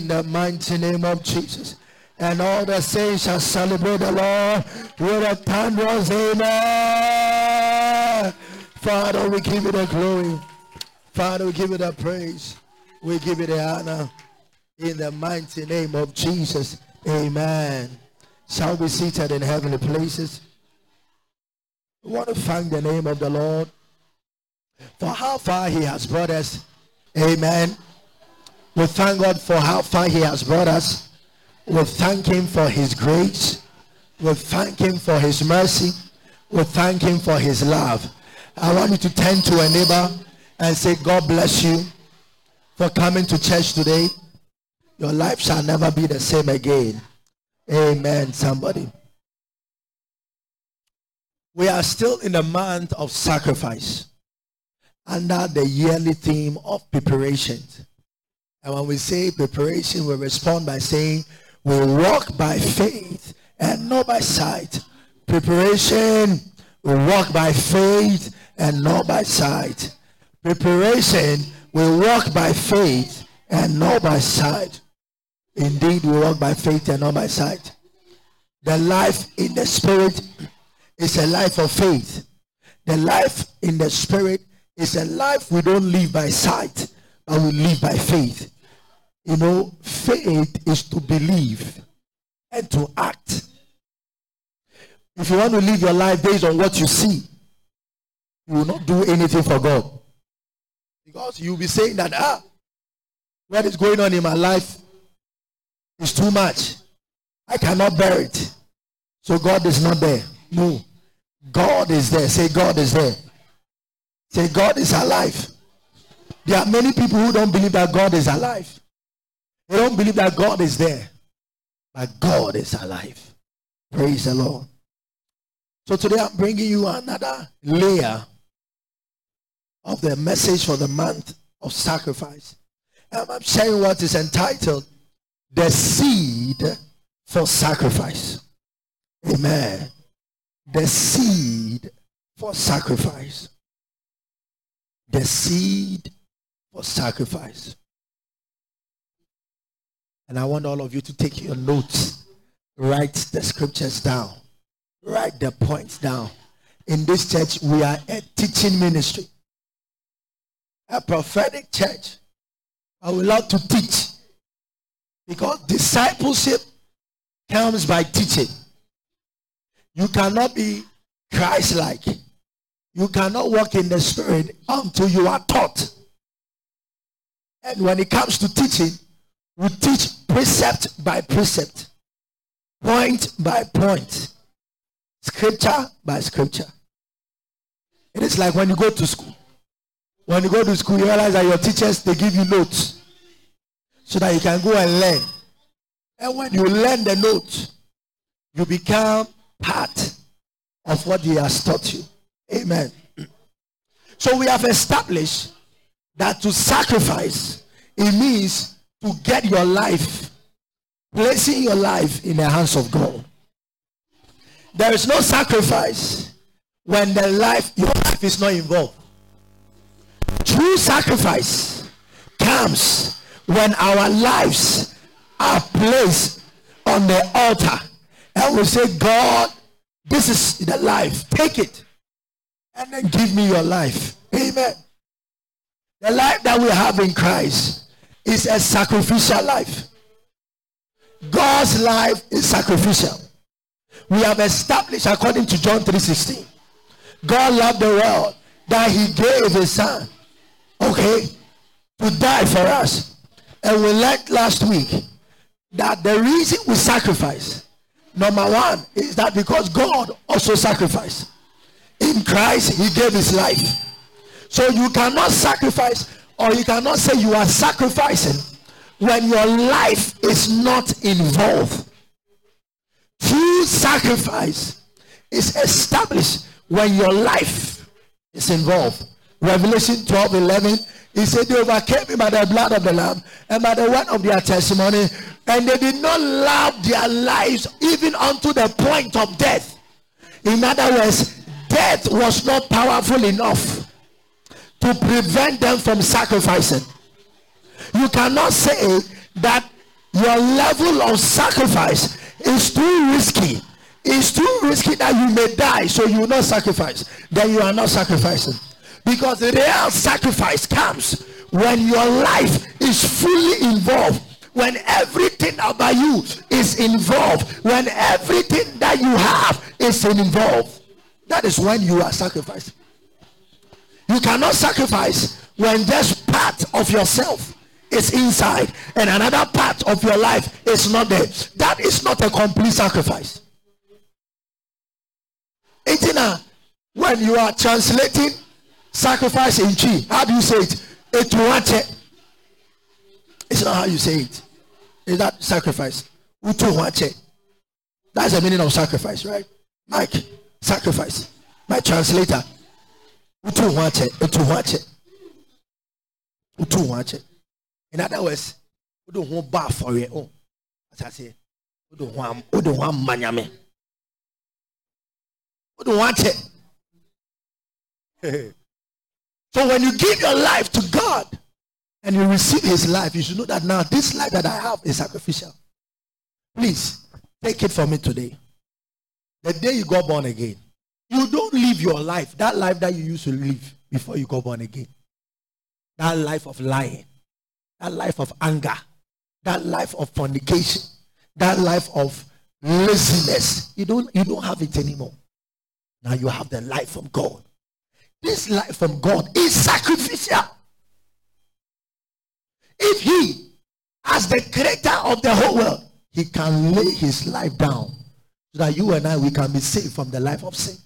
In the mighty name of Jesus. And all the saints shall celebrate the Lord with a thunderous amen. Father, we give you the glory. Father, we give you the praise. We give you the honor. In the mighty name of Jesus. Amen. Shall we seated in heavenly places? We want to thank the name of the Lord for how far he has brought us. Amen. We thank God for how far He has brought us. We thank Him for His grace. We thank Him for His mercy. We thank Him for His love. I want you to turn to a neighbor and say, God bless you for coming to church today. Your life shall never be the same again. Amen, somebody. We are still in the month of sacrifice under the yearly theme of preparations. And when we say preparation, we respond by saying, we walk by faith and not by sight. Preparation, we walk by faith and not by sight. Preparation, we walk by faith and not by sight. Indeed, we walk by faith and not by sight. The life in the spirit is a life of faith. The life in the spirit is a life we don't live by sight and will live by faith. You know, faith is to believe and to act. If you want to live your life based on what you see, you will not do anything for God. Because you'll be saying that, ah, what is going on in my life is too much. I cannot bear it. So God is not there. No. God is there. Say, God is there. Say, God is alive. There are many people who don't believe that God is alive. They don't believe that God is there. But God is alive. Praise the Lord. So today I'm bringing you another layer of the message for the month of sacrifice. I'm sharing what is entitled The Seed for Sacrifice. Amen. The seed for sacrifice. The seed for sacrifice. And I want all of you to take your notes, write the scriptures down, write the points down. In this church, we are a teaching ministry, a prophetic church. I would love to teach because discipleship comes by teaching. You cannot be Christ like. You cannot walk in the spirit until you are taught. And when it comes to teaching, we teach precept by precept, point by point, scripture by scripture. It is like when you go to school. When you go to school, you realize that your teachers they give you notes so that you can go and learn. And when you learn the notes, you become part of what he has taught you. Amen. So we have established that to sacrifice, it means to get your life, placing your life in the hands of God. There is no sacrifice when the life, your life is not involved. True sacrifice comes when our lives are placed on the altar and we say, God, this is the life. Take it. And then give me your life. Amen. The life that we have in Christ is a sacrificial life. God's life is sacrificial. We have established according to John 3:16. God loved the world that he gave his son. Okay? To die for us. And we learned last week that the reason we sacrifice, number one, is that because God also sacrificed. In Christ, he gave his life. So you cannot sacrifice or you cannot say you are sacrificing when your life is not involved. True sacrifice is established when your life is involved. Revelation 12 11. He said, They overcame me by the blood of the Lamb and by the word of their testimony, and they did not love their lives even unto the point of death. In other words, death was not powerful enough to prevent them from sacrificing. You cannot say that your level of sacrifice is too risky. It's too risky that you may die, so you will not sacrifice. Then you are not sacrificing. Because the real sacrifice comes when your life is fully involved when everything about you is involved, when everything that you have is involved, that is when you are sacrificing. You cannot sacrifice when just part of yourself is inside and another part of your life is not there. That is not a complete sacrifice. Etina, when you are translating sacrifice in Chi, how do you say it? Etuwache. It's not how you say it. Is that sacrifice? Utuwache. That's the meaning of sacrifice, right? Mike, sacrifice. My translator. Utuwache. Utuwache. Utuwache. In other words, we don't want bar for your own. Oh, as I say, we don't want we don't want manyame. We don't want it. so when you give your life to God and you receive his life, you should know that now this life that I have is sacrificial. Please take it from me today. The day you got born again, you don't live your life, that life that you used to live before you got born again. That life of lying, that life of anger, that life of fornication, that life of laziness. You don't, you don't have it anymore. Now you have the life from God. This life from God is sacrificial. If he, as the creator of the whole world, he can lay his life down so that you and I we can be saved from the life of sin.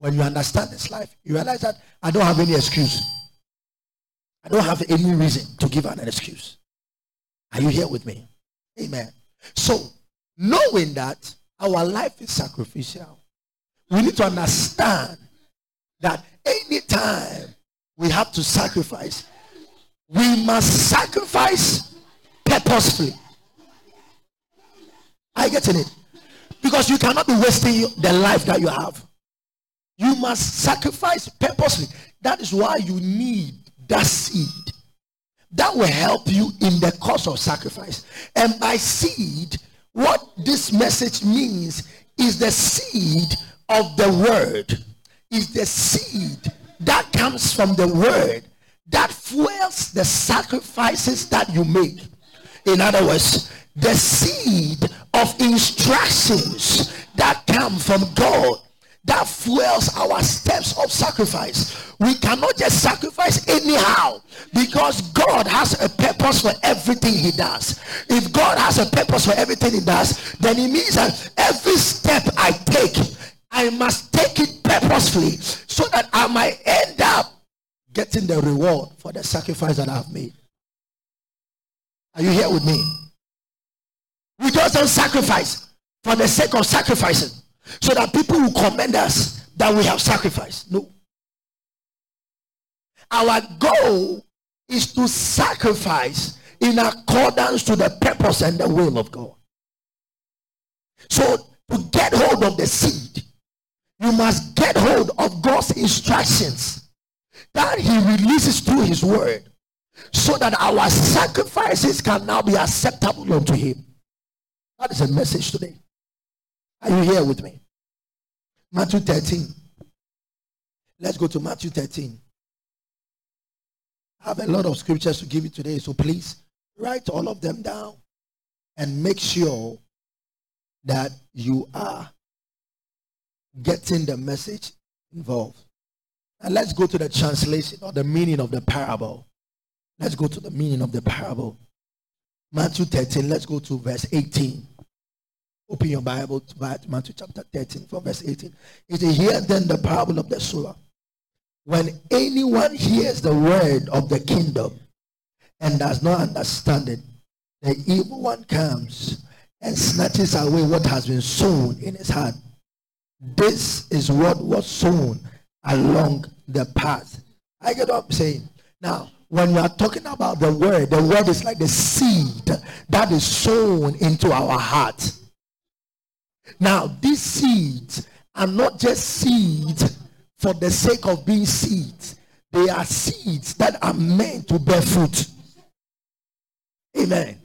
When you understand this life, you realize that I don't have any excuse. I don't have any reason to give an excuse. Are you here with me? Amen. So, knowing that our life is sacrificial, we need to understand that anytime we have to sacrifice, we must sacrifice purposefully. Are you getting it. Because you cannot be wasting the life that you have. You must sacrifice purposely. That is why you need that seed that will help you in the course of sacrifice. And by seed, what this message means is the seed of the word, is the seed that comes from the word that fuels the sacrifices that you make. In other words, the seed of instructions that come from God that fuels our steps of sacrifice. We cannot just sacrifice anyhow because God has a purpose for everything he does. If God has a purpose for everything he does, then it means that every step I take, I must take it purposefully so that I might end up getting the reward for the sacrifice that I have made. Are you here with me? We just don't sacrifice for the sake of sacrificing so that people will commend us that we have sacrificed. No. Our goal is to sacrifice in accordance to the purpose and the will of God. So to get hold of the seed, you must get hold of God's instructions that he releases through his word so that our sacrifices can now be acceptable unto him. That is a message today. Are you here with me? Matthew 13. Let's go to Matthew 13. I have a lot of scriptures to give you today, so please write all of them down and make sure that you are getting the message involved. And let's go to the translation or the meaning of the parable. Let's go to the meaning of the parable. Matthew 13, let's go to verse 18. Open your Bible to Matthew chapter 13 from verse 18. It is here then the parable of the sower. when anyone hears the word of the kingdom and does not understand it, the evil one comes and snatches away what has been sown in his heart. This is what was sown along the path. I get what I'm saying. Now, when we are talking about the word, the word is like the seed that is sown into our heart. Now, these seeds are not just seeds for the sake of being seeds, they are seeds that are meant to bear fruit. Amen.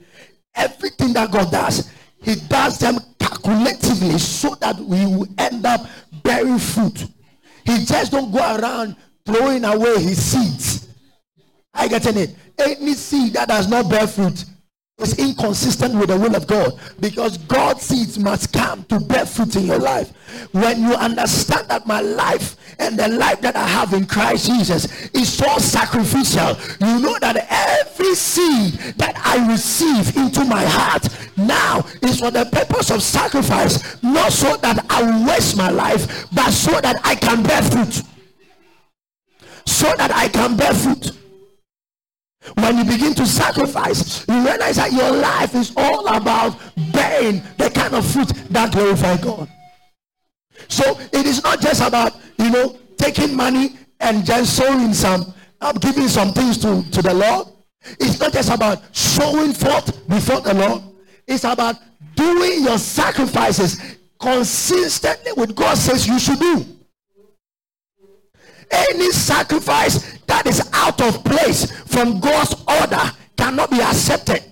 Everything that God does, He does them calculatively so that we will end up bearing fruit. He just don't go around throwing away his seeds I getting it? Any seed that does not bear fruit is inconsistent with the will of God because God's seeds must come to bear fruit in your life. When you understand that my life and the life that I have in Christ Jesus is so sacrificial, you know that every seed that I receive into my heart now is for the purpose of sacrifice, not so that I waste my life, but so that I can bear fruit. So that I can bear fruit. When you begin to sacrifice, you realize that your life is all about bearing the kind of fruit that glorify God. So it is not just about, you know, taking money and just sowing some, I'm giving some things to, to the Lord. It's not just about showing forth before the Lord. It's about doing your sacrifices consistently with God says you should do. Any sacrifice that is out of place from God's order cannot be accepted.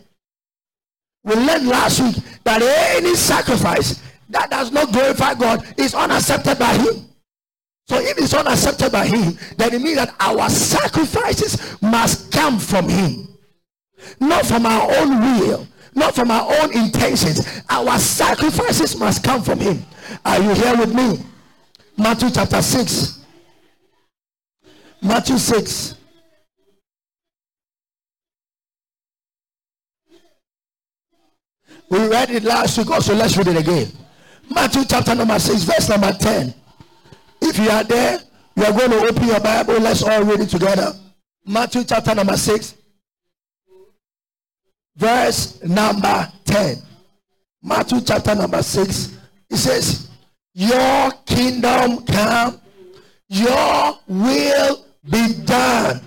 We learned last week that any sacrifice that does not glorify God is unaccepted by Him. So if it's unaccepted by Him, then it means that our sacrifices must come from Him, not from our own will, not from our own intentions. Our sacrifices must come from Him. Are you here with me? Matthew chapter 6. Matthew 6. We read it last week also. Let's read it again. Matthew chapter number 6, verse number 10. If you are there, you are going to open your Bible. Let's all read it together. Matthew chapter number 6, verse number 10. Matthew chapter number 6. It says, Your kingdom come, your will be done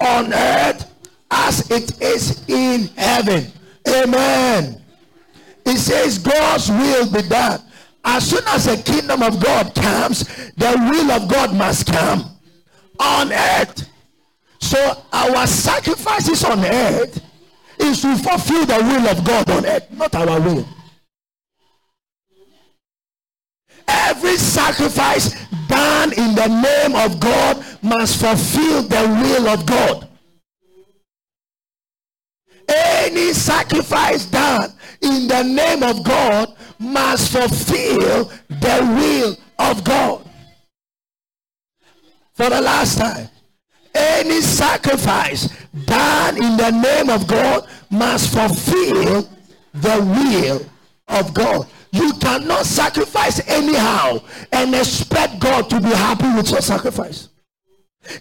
on earth as it is in heaven. Amen. It says God's will be done. As soon as the kingdom of God comes, the will of God must come on earth. So our sacrifices on earth is to fulfill the will of God on earth, not our will. Every sacrifice done in the name of God must fulfill the will of God. Any sacrifice done in the name of God must fulfill the will of God. For the last time, any sacrifice done in the name of God must fulfill the will of God. You cannot sacrifice anyhow and expect God to be happy with your sacrifice.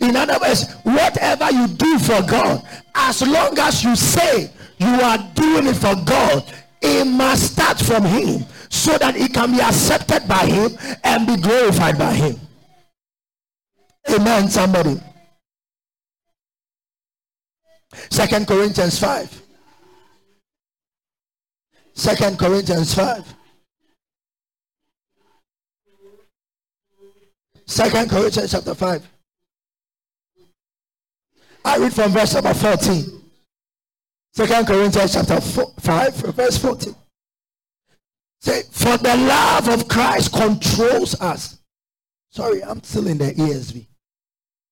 In other words, whatever you do for God, as long as you say you are doing it for God, it must start from Him so that it can be accepted by Him and be glorified by Him. Amen, somebody. Second Corinthians 5. Second Corinthians 5. Second Corinthians chapter 5. I read from verse number 14. Second Corinthians chapter 4, 5, verse 14. Say, for the love of Christ controls us. Sorry, I'm still in the ESV.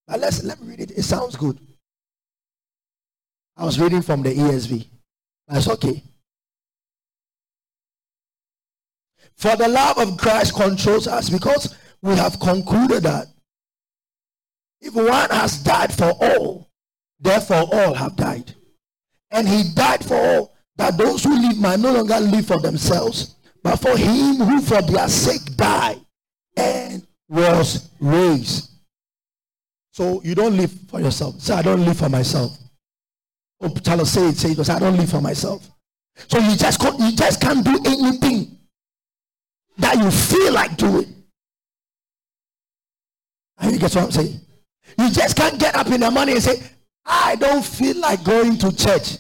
But let's let me read it. It sounds good. I was reading from the ESV. That's okay. For the love of Christ controls us because we have concluded that if one has died for all, therefore all have died. And he died for all, that those who live might no longer live for themselves, but for him who for their sake died and was raised. So you don't live for yourself. Say, I don't live for myself. Oh, us, say it, say it. Say, I don't live for myself. So you just you just can't do anything that you feel like doing. And you get what I'm saying? You just can't get up in the morning and say, I don't feel like going to church.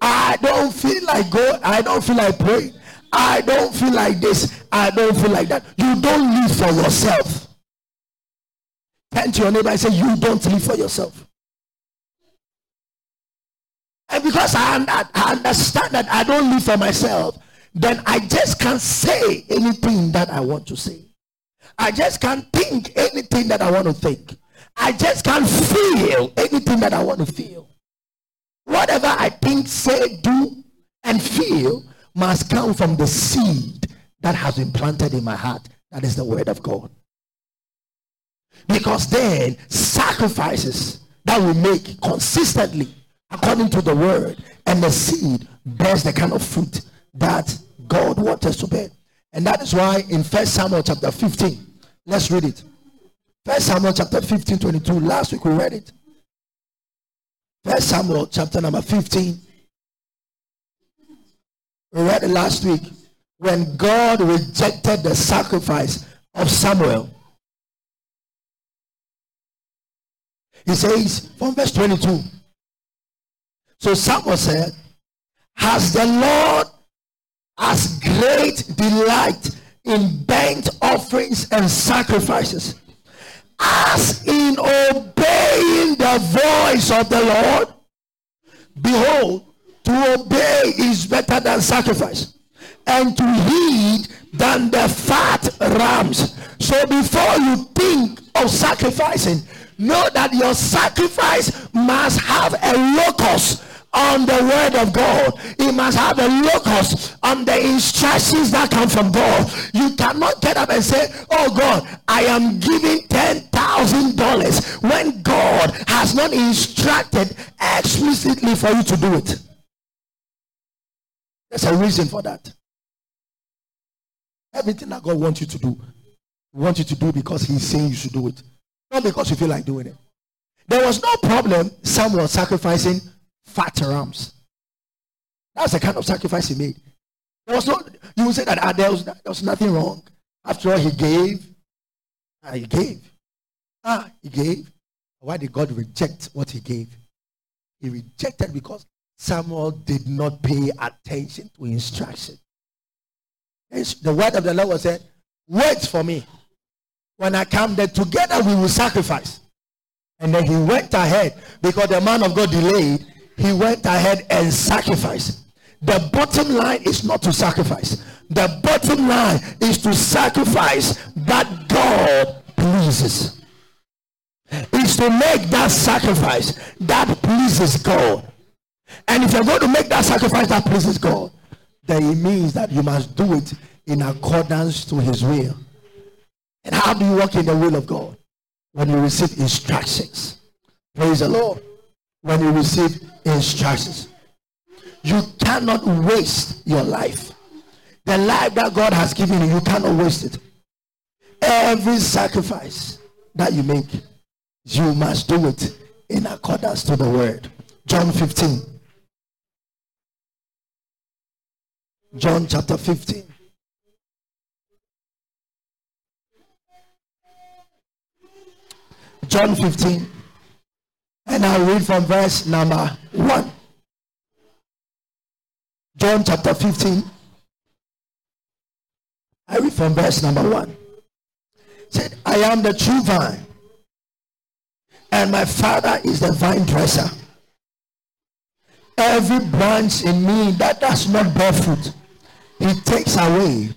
I don't feel like go. I don't feel like praying. I don't feel like this. I don't feel like that. You don't live for yourself. Turn to your neighbor and say, You don't live for yourself. And because I, I understand that I don't live for myself, then I just can't say anything that I want to say. I just can't think anything that I want to think. I just can't feel anything that I want to feel. Whatever I think, say, do, and feel must come from the seed that has been planted in my heart. That is the word of God. Because then sacrifices that we make consistently according to the word and the seed bears the kind of fruit that God wants us to bear. And that is why in First Samuel chapter 15, let's read it. First Samuel chapter 15, 22. Last week we read it. First Samuel chapter number 15. We read it last week. When God rejected the sacrifice of Samuel. He says from verse 22. So Samuel said, Has the Lord as great delight in burnt offerings and sacrifices as in obeying the voice of the Lord. Behold, to obey is better than sacrifice, and to heed than the fat rams. So before you think of sacrificing, know that your sacrifice must have a locus on the word of God. It must have a locus on the instructions that come from God. You cannot get up and say, Oh God, I am giving $10,000 when God has not instructed explicitly for you to do it. There's a reason for that. Everything that God wants you to do, wants you to do because He's saying you should do it, not because you feel like doing it. There was no problem someone sacrificing fat rams. That's the kind of sacrifice he made. There was no, you would say that ah, there, was, there was nothing wrong. After all, he gave. Ah, he gave. Ah, he gave. Why did God reject what he gave? He rejected because Samuel did not pay attention to instruction. The word of the Lord was said, Wait for me. When I come there, together we will sacrifice. And then he went ahead because the man of God delayed he went ahead and sacrificed. The bottom line is not to sacrifice. The bottom line is to sacrifice that God pleases. Is to make that sacrifice that pleases God. And if you're going to make that sacrifice that pleases God, then it means that you must do it in accordance to his will. And how do you walk in the will of God? When you receive instructions. Praise the Lord when you receive instructions. You cannot waste your life. The life that God has given you, you cannot waste it. Every sacrifice that you make, you must do it in accordance to the word. John 15. John chapter 15. John 15. And I read from verse number 1. John chapter 15. I read from verse number 1. said, I am the true vine, and my father is the vine dresser. Every branch in me that does not bear fruit, he takes away.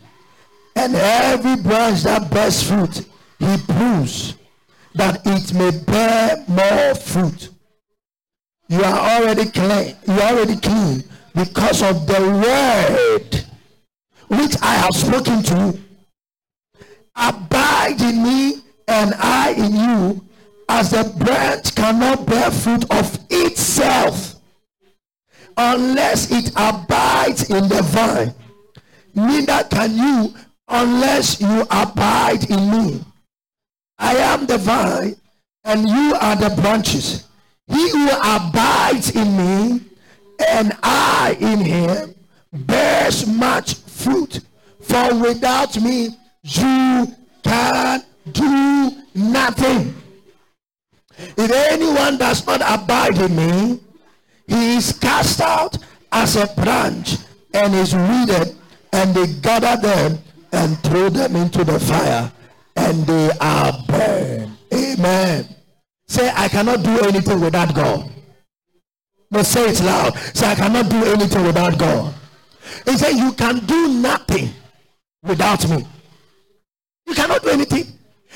And every branch that bears fruit, he prunes that it may bear more fruit. You are already clean. You are already clean because of the word which I have spoken to you. Abide in me and I in you, as the branch cannot bear fruit of itself unless it abides in the vine. Neither can you unless you abide in me. I am the vine, and you are the branches. He who abides in me and I in him bears much fruit. For without me, you can do nothing. If anyone does not abide in me, he is cast out as a branch and is withered, and they gather them and throw them into the fire, and they are burned. Amen. Say, I cannot do anything without God. But say it loud. Say, I cannot do anything without God. He said, You can do nothing without me. You cannot do anything.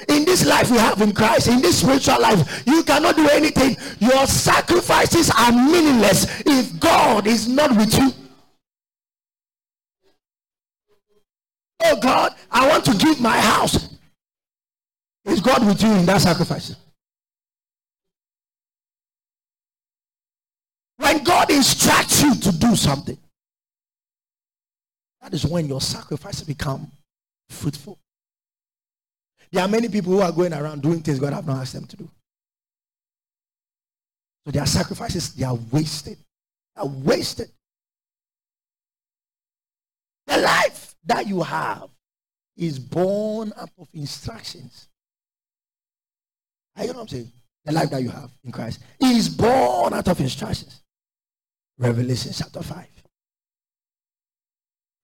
In this life we have in Christ, in this spiritual life, you cannot do anything. Your sacrifices are meaningless if God is not with you. Oh God, I want to give my house. Is God with you in that sacrifice? When God instructs you to do something, that is when your sacrifice become fruitful. There are many people who are going around doing things God have not asked them to do. So their sacrifices, they are wasted. They are wasted. The life that you have is born out of instructions. You know what I'm saying? The life that you have in Christ is born out of instructions. Revelation chapter 5.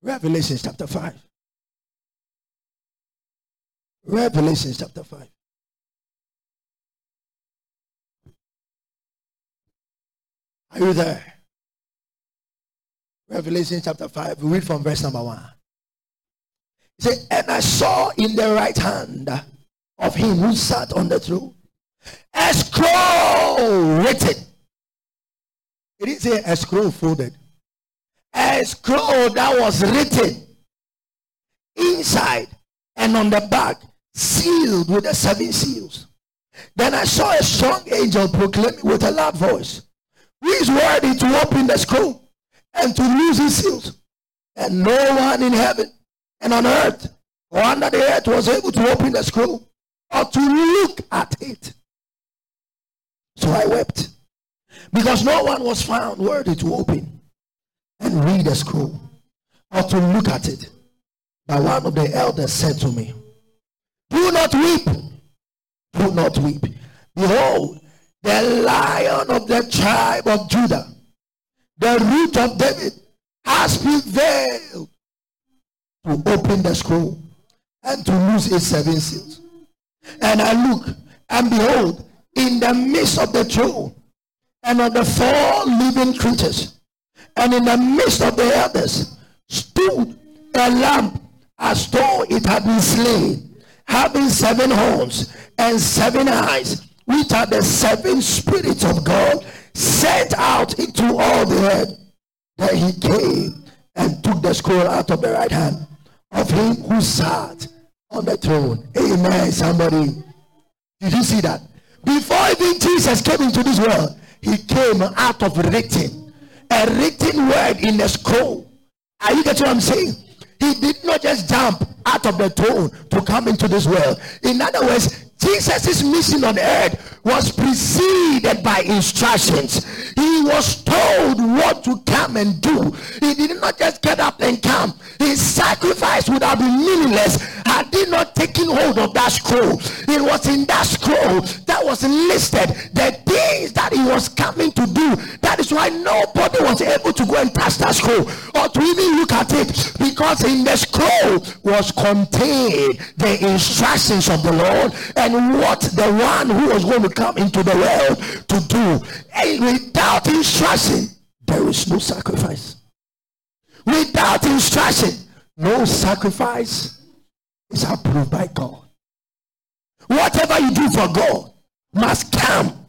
Revelation chapter 5. Revelation chapter 5. Are you there? Revelation chapter 5. We read from verse number 1. He said, And I saw in the right hand of him who sat on the throne a scroll written. It didn't say a scroll folded. A scroll that was written inside and on the back sealed with the seven seals. Then I saw a strong angel proclaiming with a loud voice, Who is worthy to open the scroll and to loose his seals? And no one in heaven and on earth or under the earth was able to open the scroll or to look at it. So I wept because no one was found worthy to open and read the scroll or to look at it. But one of the elders said to me, do not weep. Do not weep. Behold, the lion of the tribe of Judah, the root of David, has prevailed to open the scroll and to loose its seven seals. And I look, and behold, in the midst of the throne and of the four living creatures, and in the midst of the elders, stood a lamb as though it had been slain having seven horns and seven eyes, which are the seven spirits of God sent out into all the earth. Then he came and took the scroll out of the right hand of him who sat on the throne. Amen. Somebody, did you see that? Before even Jesus came into this world, he came out of written, a written word in a scroll. Are you getting what I'm saying? He did not just jump out of the throne to come into this world. In other words, Jesus' mission on earth was preceded by instructions. He was told what to come and do. He did not just get up and come. His sacrifice would have been meaningless had he not taken hold of that scroll. It was in that scroll that was listed the things that he was coming to do. That is why nobody was able to go and touch that scroll or to even look at it because in the scroll was contained the instructions of the Lord and what the one who was going to come into the world to do. And without instruction, there is no sacrifice. Without instruction, no sacrifice is approved by God. Whatever you do for God must come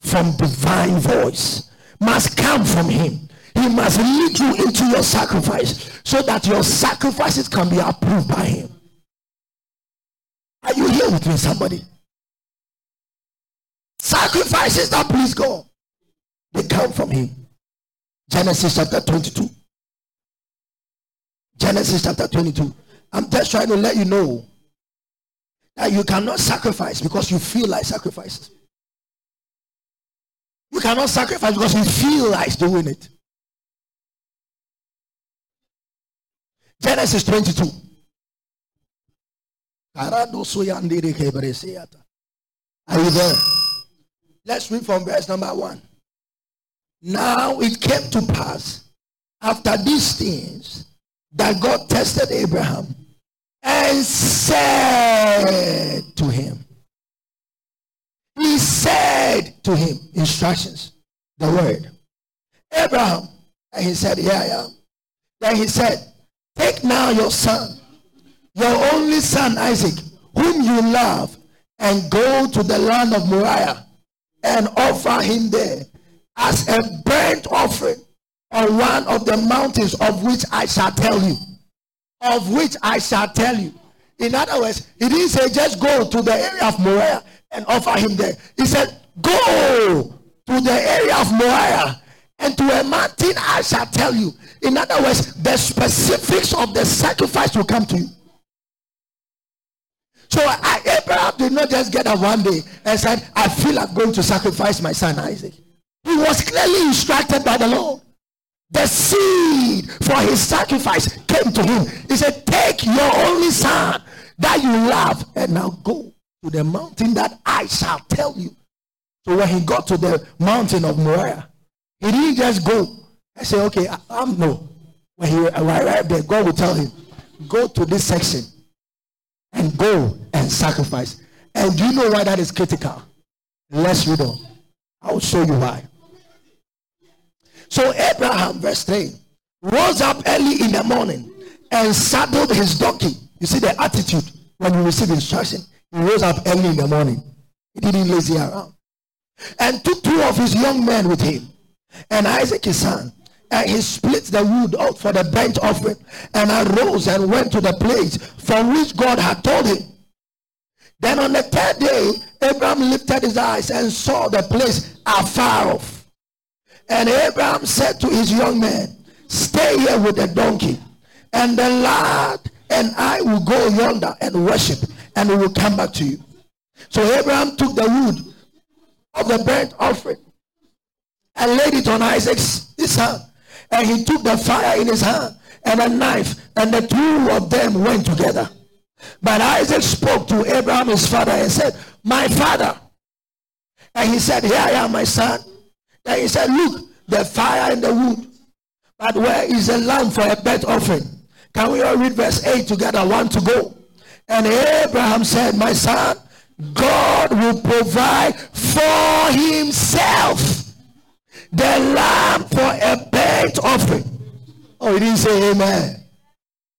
from divine voice, must come from him. He must lead you into your sacrifice so that your sacrifices can be approved by him. Are you here with me, somebody? Sacrifices that please God, they come from him. Genesis chapter 22. Genesis chapter 22. I'm just trying to let you know that you cannot sacrifice because you feel like sacrifices. You cannot sacrifice because you feel like doing it. Genesis 22. Are you there? Let's read from verse number one. Now it came to pass after these things that God tested Abraham and said to him, He said to him, instructions, the word, Abraham, and he said, Here I am. Then he said, Take now your son, your only son Isaac, whom you love, and go to the land of Moriah and offer him there as a burnt offering on one of the mountains of which I shall tell you. Of which I shall tell you. In other words, he didn't say just go to the area of Moriah and offer him there. He said, Go to the area of Moriah and to a mountain I shall tell you. In other words, the specifics of the sacrifice will come to you. So I, Abraham did not just get up one day and said, I feel like going to sacrifice my son Isaac. He was clearly instructed by the Lord. The seed for his sacrifice came to him. He said, Take your only son that you love and now go to the mountain that I shall tell you. So when he got to the mountain of Moriah, he didn't just go. I said, Okay, I, am no. When he arrived there, God will tell him, Go to this section and go and sacrifice. And do you know why that is critical? Let's read on. I will show you why. So Abraham, verse 3, rose up early in the morning and saddled his donkey. You see the attitude when you receive instruction. He rose up early in the morning. He didn't lazy around. And took two of his young men with him, and Isaac his son, and he split the wood out for the burnt offering and arose and went to the place from which God had told him. Then on the third day, Abraham lifted his eyes and saw the place afar off. And Abraham said to his young men, Stay here with the donkey, and the lad and I will go yonder and worship, and we will come back to you. So Abraham took the wood of the burnt offering and laid it on Isaac's his and he took the fire in his hand and a knife, and the two of them went together. But Isaac spoke to Abraham, his father, and said, My father. And he said, Here I am, my son. And he said, Look, the fire and the wood. But where is the lamb for a burnt offering? Can we all read verse 8 together? One to go. And Abraham said, My son, God will provide for himself the lamb for a burnt offering. Oh, he didn't say amen.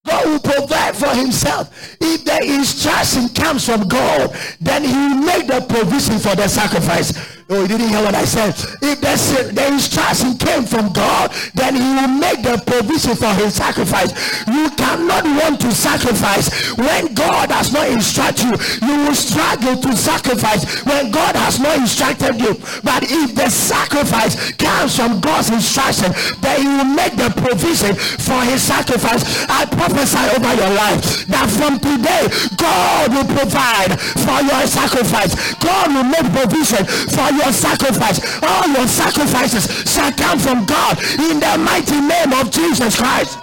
God will provide for himself. If the instruction comes from God, then he will make the provision for the sacrifice. Oh, you didn't hear what I said. If the, the instruction came from God, then he will make the provision for his sacrifice. You cannot want to sacrifice when God has not instructed you. You will struggle to sacrifice when God has not instructed you. But if the sacrifice comes from God's instruction, then he will make the provision for his sacrifice. I prophesy over your life that from today, God will provide for your sacrifice. God will make provision for your sacrifice. All your sacrifices shall come from God in the mighty name of Jesus Christ.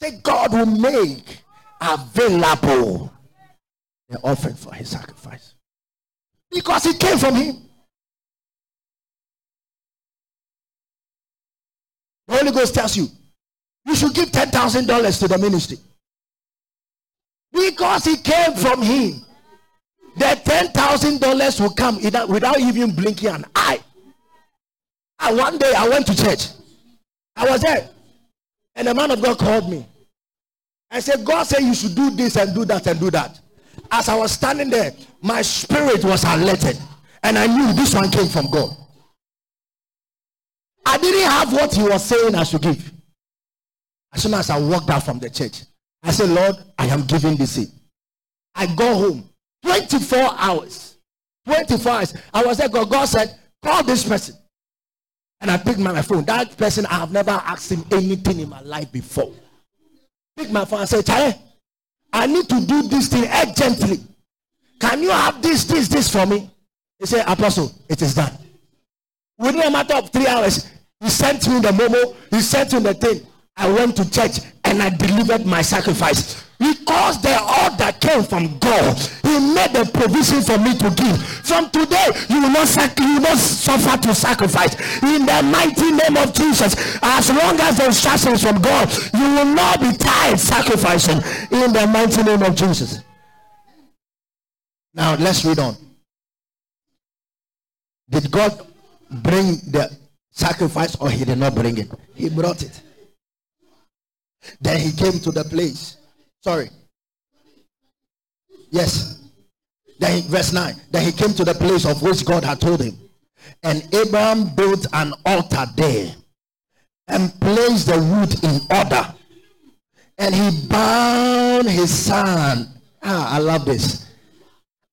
Say God will make available the offering for his sacrifice. Because it came from him. The Holy Ghost tells you, you should give $10,000 to the ministry. Because it came from him the ten thousand dollars will come without even blinking an eye. And one day I went to church. I was there, and the man of God called me. I said, God said you should do this and do that and do that. As I was standing there, my spirit was alerted, and I knew this one came from God. I didn't have what he was saying I should give. As soon as I walked out from the church, I said, Lord, I am giving this seed. I go home. 24 hours. 24 hours. I was there. God, God said, call this person. And I picked my, phone. That person, I have never asked him anything in my life before. Pick my phone and say, Chai, I need to do this thing urgently. Can you have this, this, this for me? He said, Apostle, it is done. Within a matter of three hours, he sent me the memo, he sent me the thing. I went to church and I delivered my sacrifice. Because the order came from God, He made a provision for me to give. From today, you will not, sac- you will not suffer to sacrifice. In the mighty name of Jesus, as long as the instructions from God, you will not be tired sacrificing. In the mighty name of Jesus. Now let's read on. Did God bring the sacrifice or he did not bring it? He brought it. Then he came to the place. Sorry. Yes. Then he, verse 9. Then he came to the place of which God had told him. And Abraham built an altar there and placed the wood in order. And he bound his son. Ah, I love this.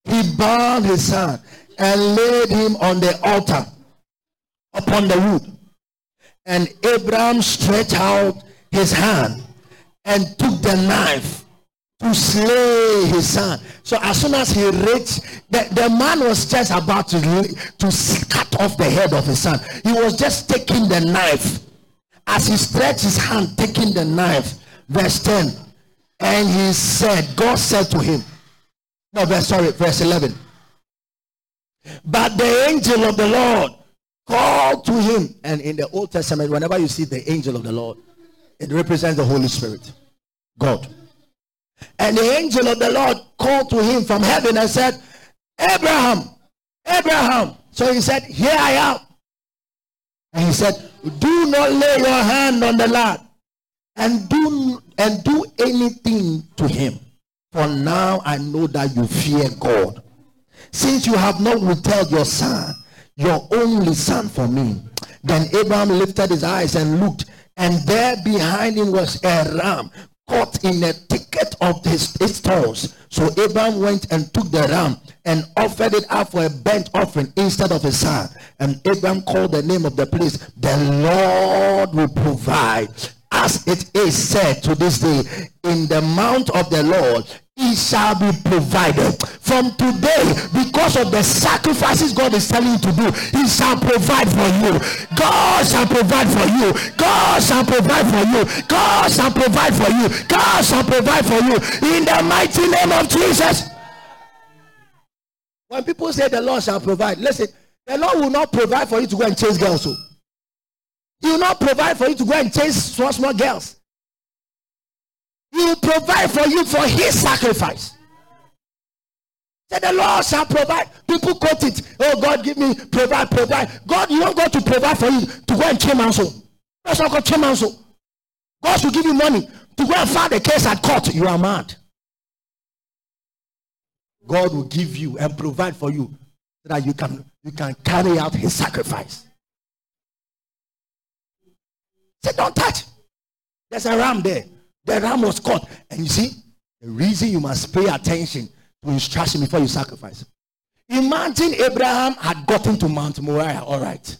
He bound his son and laid him on the altar upon the wood. And Abraham stretched out his hand and took the knife to slay his son. So as soon as he reached, the, the man was just about to, to cut off the head of his son. He was just taking the knife. As he stretched his hand, taking the knife. Verse 10. And he said, God said to him, no, verse, sorry, verse 11. But the angel of the Lord called to him. And in the Old Testament, whenever you see the angel of the Lord, it represents the Holy Spirit, God. And the angel of the Lord called to him from heaven and said, Abraham, Abraham. So he said, Here I am. And he said, Do not lay your hand on the lad and do and do anything to him. For now I know that you fear God. Since you have not withheld your son, your only son for me. Then Abraham lifted his eyes and looked, and there behind him was a ram caught in a thicket of his, his. So Abraham went and took the ram and offered it up for a burnt offering instead of his son. And Abraham called the name of the place, the Lord will provide. As it is said to this day, in the mount of the Lord, it shall be provided. From today, because of the sacrifices God is telling you to do, He shall provide for you. God shall provide for you. God shall provide for you. God shall provide for you. God shall provide for you. In the mighty name of Jesus. When people say the Lord shall provide, listen, the Lord will not provide for you to go and chase girls. So. He will not provide for you to go and chase small, small girls. He will provide for you for his sacrifice. Say the Lord shall provide. People quote it. Oh God, give me provide, provide. God, you want God to provide for you to go and change manso. That's not God change manso. God should give you money to go and file the case at court. You are mad. God will give you and provide for you so that you can you can carry out his sacrifice. Say, don't touch. There's a ram there. The ram was caught. And you see, the reason you must pay attention to instruction before you sacrifice. Imagine Abraham had gotten to Mount Moriah, all right,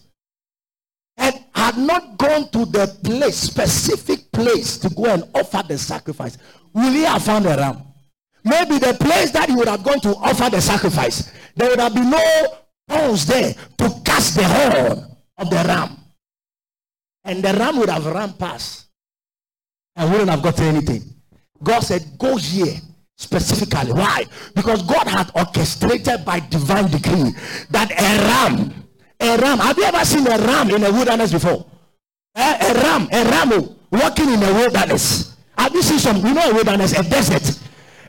and had not gone to the place, specific place to go and offer the sacrifice. Will he have found a ram? Maybe the place that he would have gone to offer the sacrifice, there would have been no holes there to cast the horn of the ram. And the ram would have run past and wouldn't have gotten anything. God said, Go here specifically. Why? Because God had orchestrated by divine decree that a ram, a ram, have you ever seen a ram in a wilderness before? A ram, a ram oh, walking in a wilderness. Have you seen some, you know, a wilderness, a desert?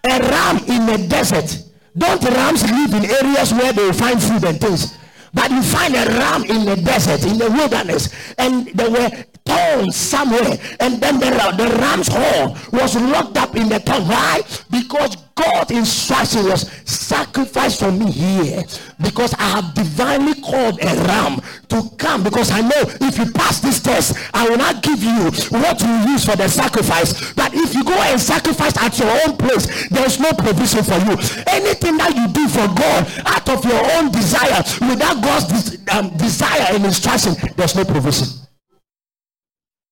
A ram in a desert. Don't rams live in areas where they find food and things? But you find a ram in the desert, in the wilderness, and there were thorns somewhere, and then the, the ram's horn was locked up in the thorn. Why? Because God's instruction was sacrifice for me here because I have divinely called a ram to come because I know if you pass this test, I will not give you what you use for the sacrifice. But if you go and sacrifice at your own place, there's no provision for you. Anything that you do for God out of your own desire without God's um, desire and instruction, there's no provision.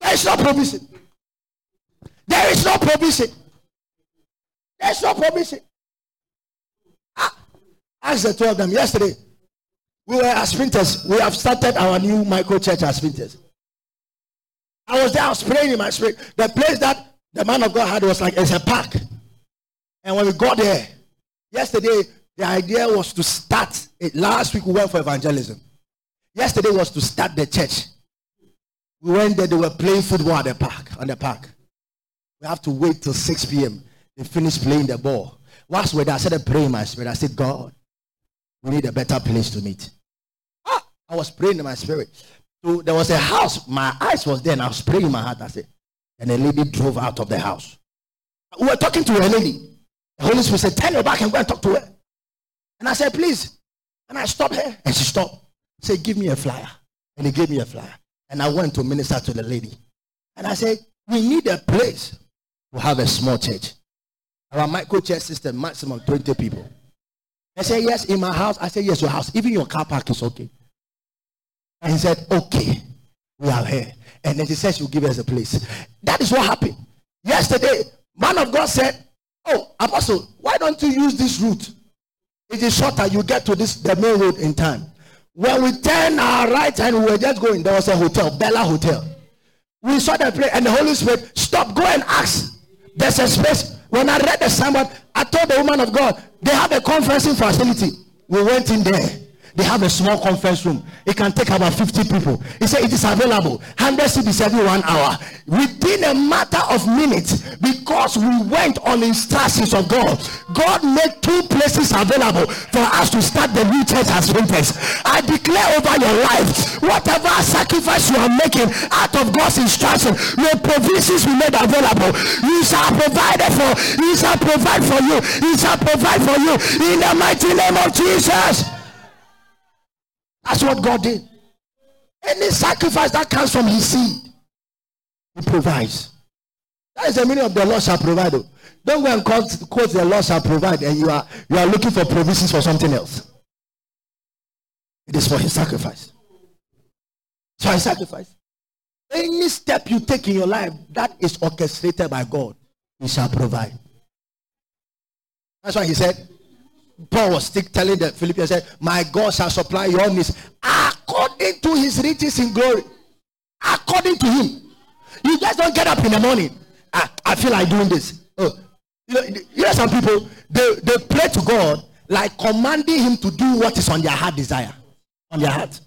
There is no provision. There is no provision. There's no provision. Ah, ask the two of them yesterday. We were as Spintex. We have started our new micro church as Spintex. I was there, I was praying in my spirit. The place that the man of God had was like it's a park. And when we got there, yesterday, the idea was to start it. Last week we went for evangelism. Yesterday was to start the church. We went there, they were playing football at the park, on the park. We have to wait till 6 p.m. They finished playing the ball. Whilst we're there, I started praying in my spirit. I said, God, we need a better place to meet. Ah, I was praying in my spirit. So there was a house. My eyes was there, and I was praying in my heart. I said, and a lady drove out of the house. We were talking to a lady. The Holy Spirit said, Turn your back and go and talk to her. And I said, Please. And I stopped her. And she stopped. Say, Give me a flyer. And he gave me a flyer. And I went to minister to the lady. And I said, We need a place to have a small church. Our micro church system, maximum 20 people. I said, Yes, in my house. I said, Yes, your house. Even your car park is okay. And he said, Okay, we are here. And then he said she'll give us a place. That is what happened. Yesterday, man of God said, Oh, Apostle, why don't you use this route? It is shorter. You get to this the main road in time. When we turned our right and we were just going, there was a hotel, Bella Hotel. We saw the place, and the Holy Spirit, stop, go and ask. There's a space. When I read the sermon, I told the woman of God, they have a conferencing facility. We went in there. They have a small conference room. It can take about 50 people. He said it is available. 100 cedis every one hour. Within a matter of minutes, because we went on instructions of God, God made two places available for us to start the new church as winters. I declare over your life, whatever sacrifice you are making out of God's instruction, your provisions will made available. You shall provide for, He shall provide for you, He shall provide for you in the mighty name of Jesus. That's what God did. Any sacrifice that comes from his seed, he provides. That is the meaning of the Lord shall provide. Oh. Don't go and quote, quote the Lord shall provide and you are you are looking for provisions for something else. It is for his sacrifice. So his sacrifice. Any step you take in your life that is orchestrated by God, he shall provide. That's why he said, Paul was still telling the Philippians, said, My God shall supply your needs according to his riches in glory. According to him. You guys don't get up in the morning. I, I feel like doing this. Oh, you know, you know some people they, they pray to God like commanding him to do what is on their heart desire. On their heart.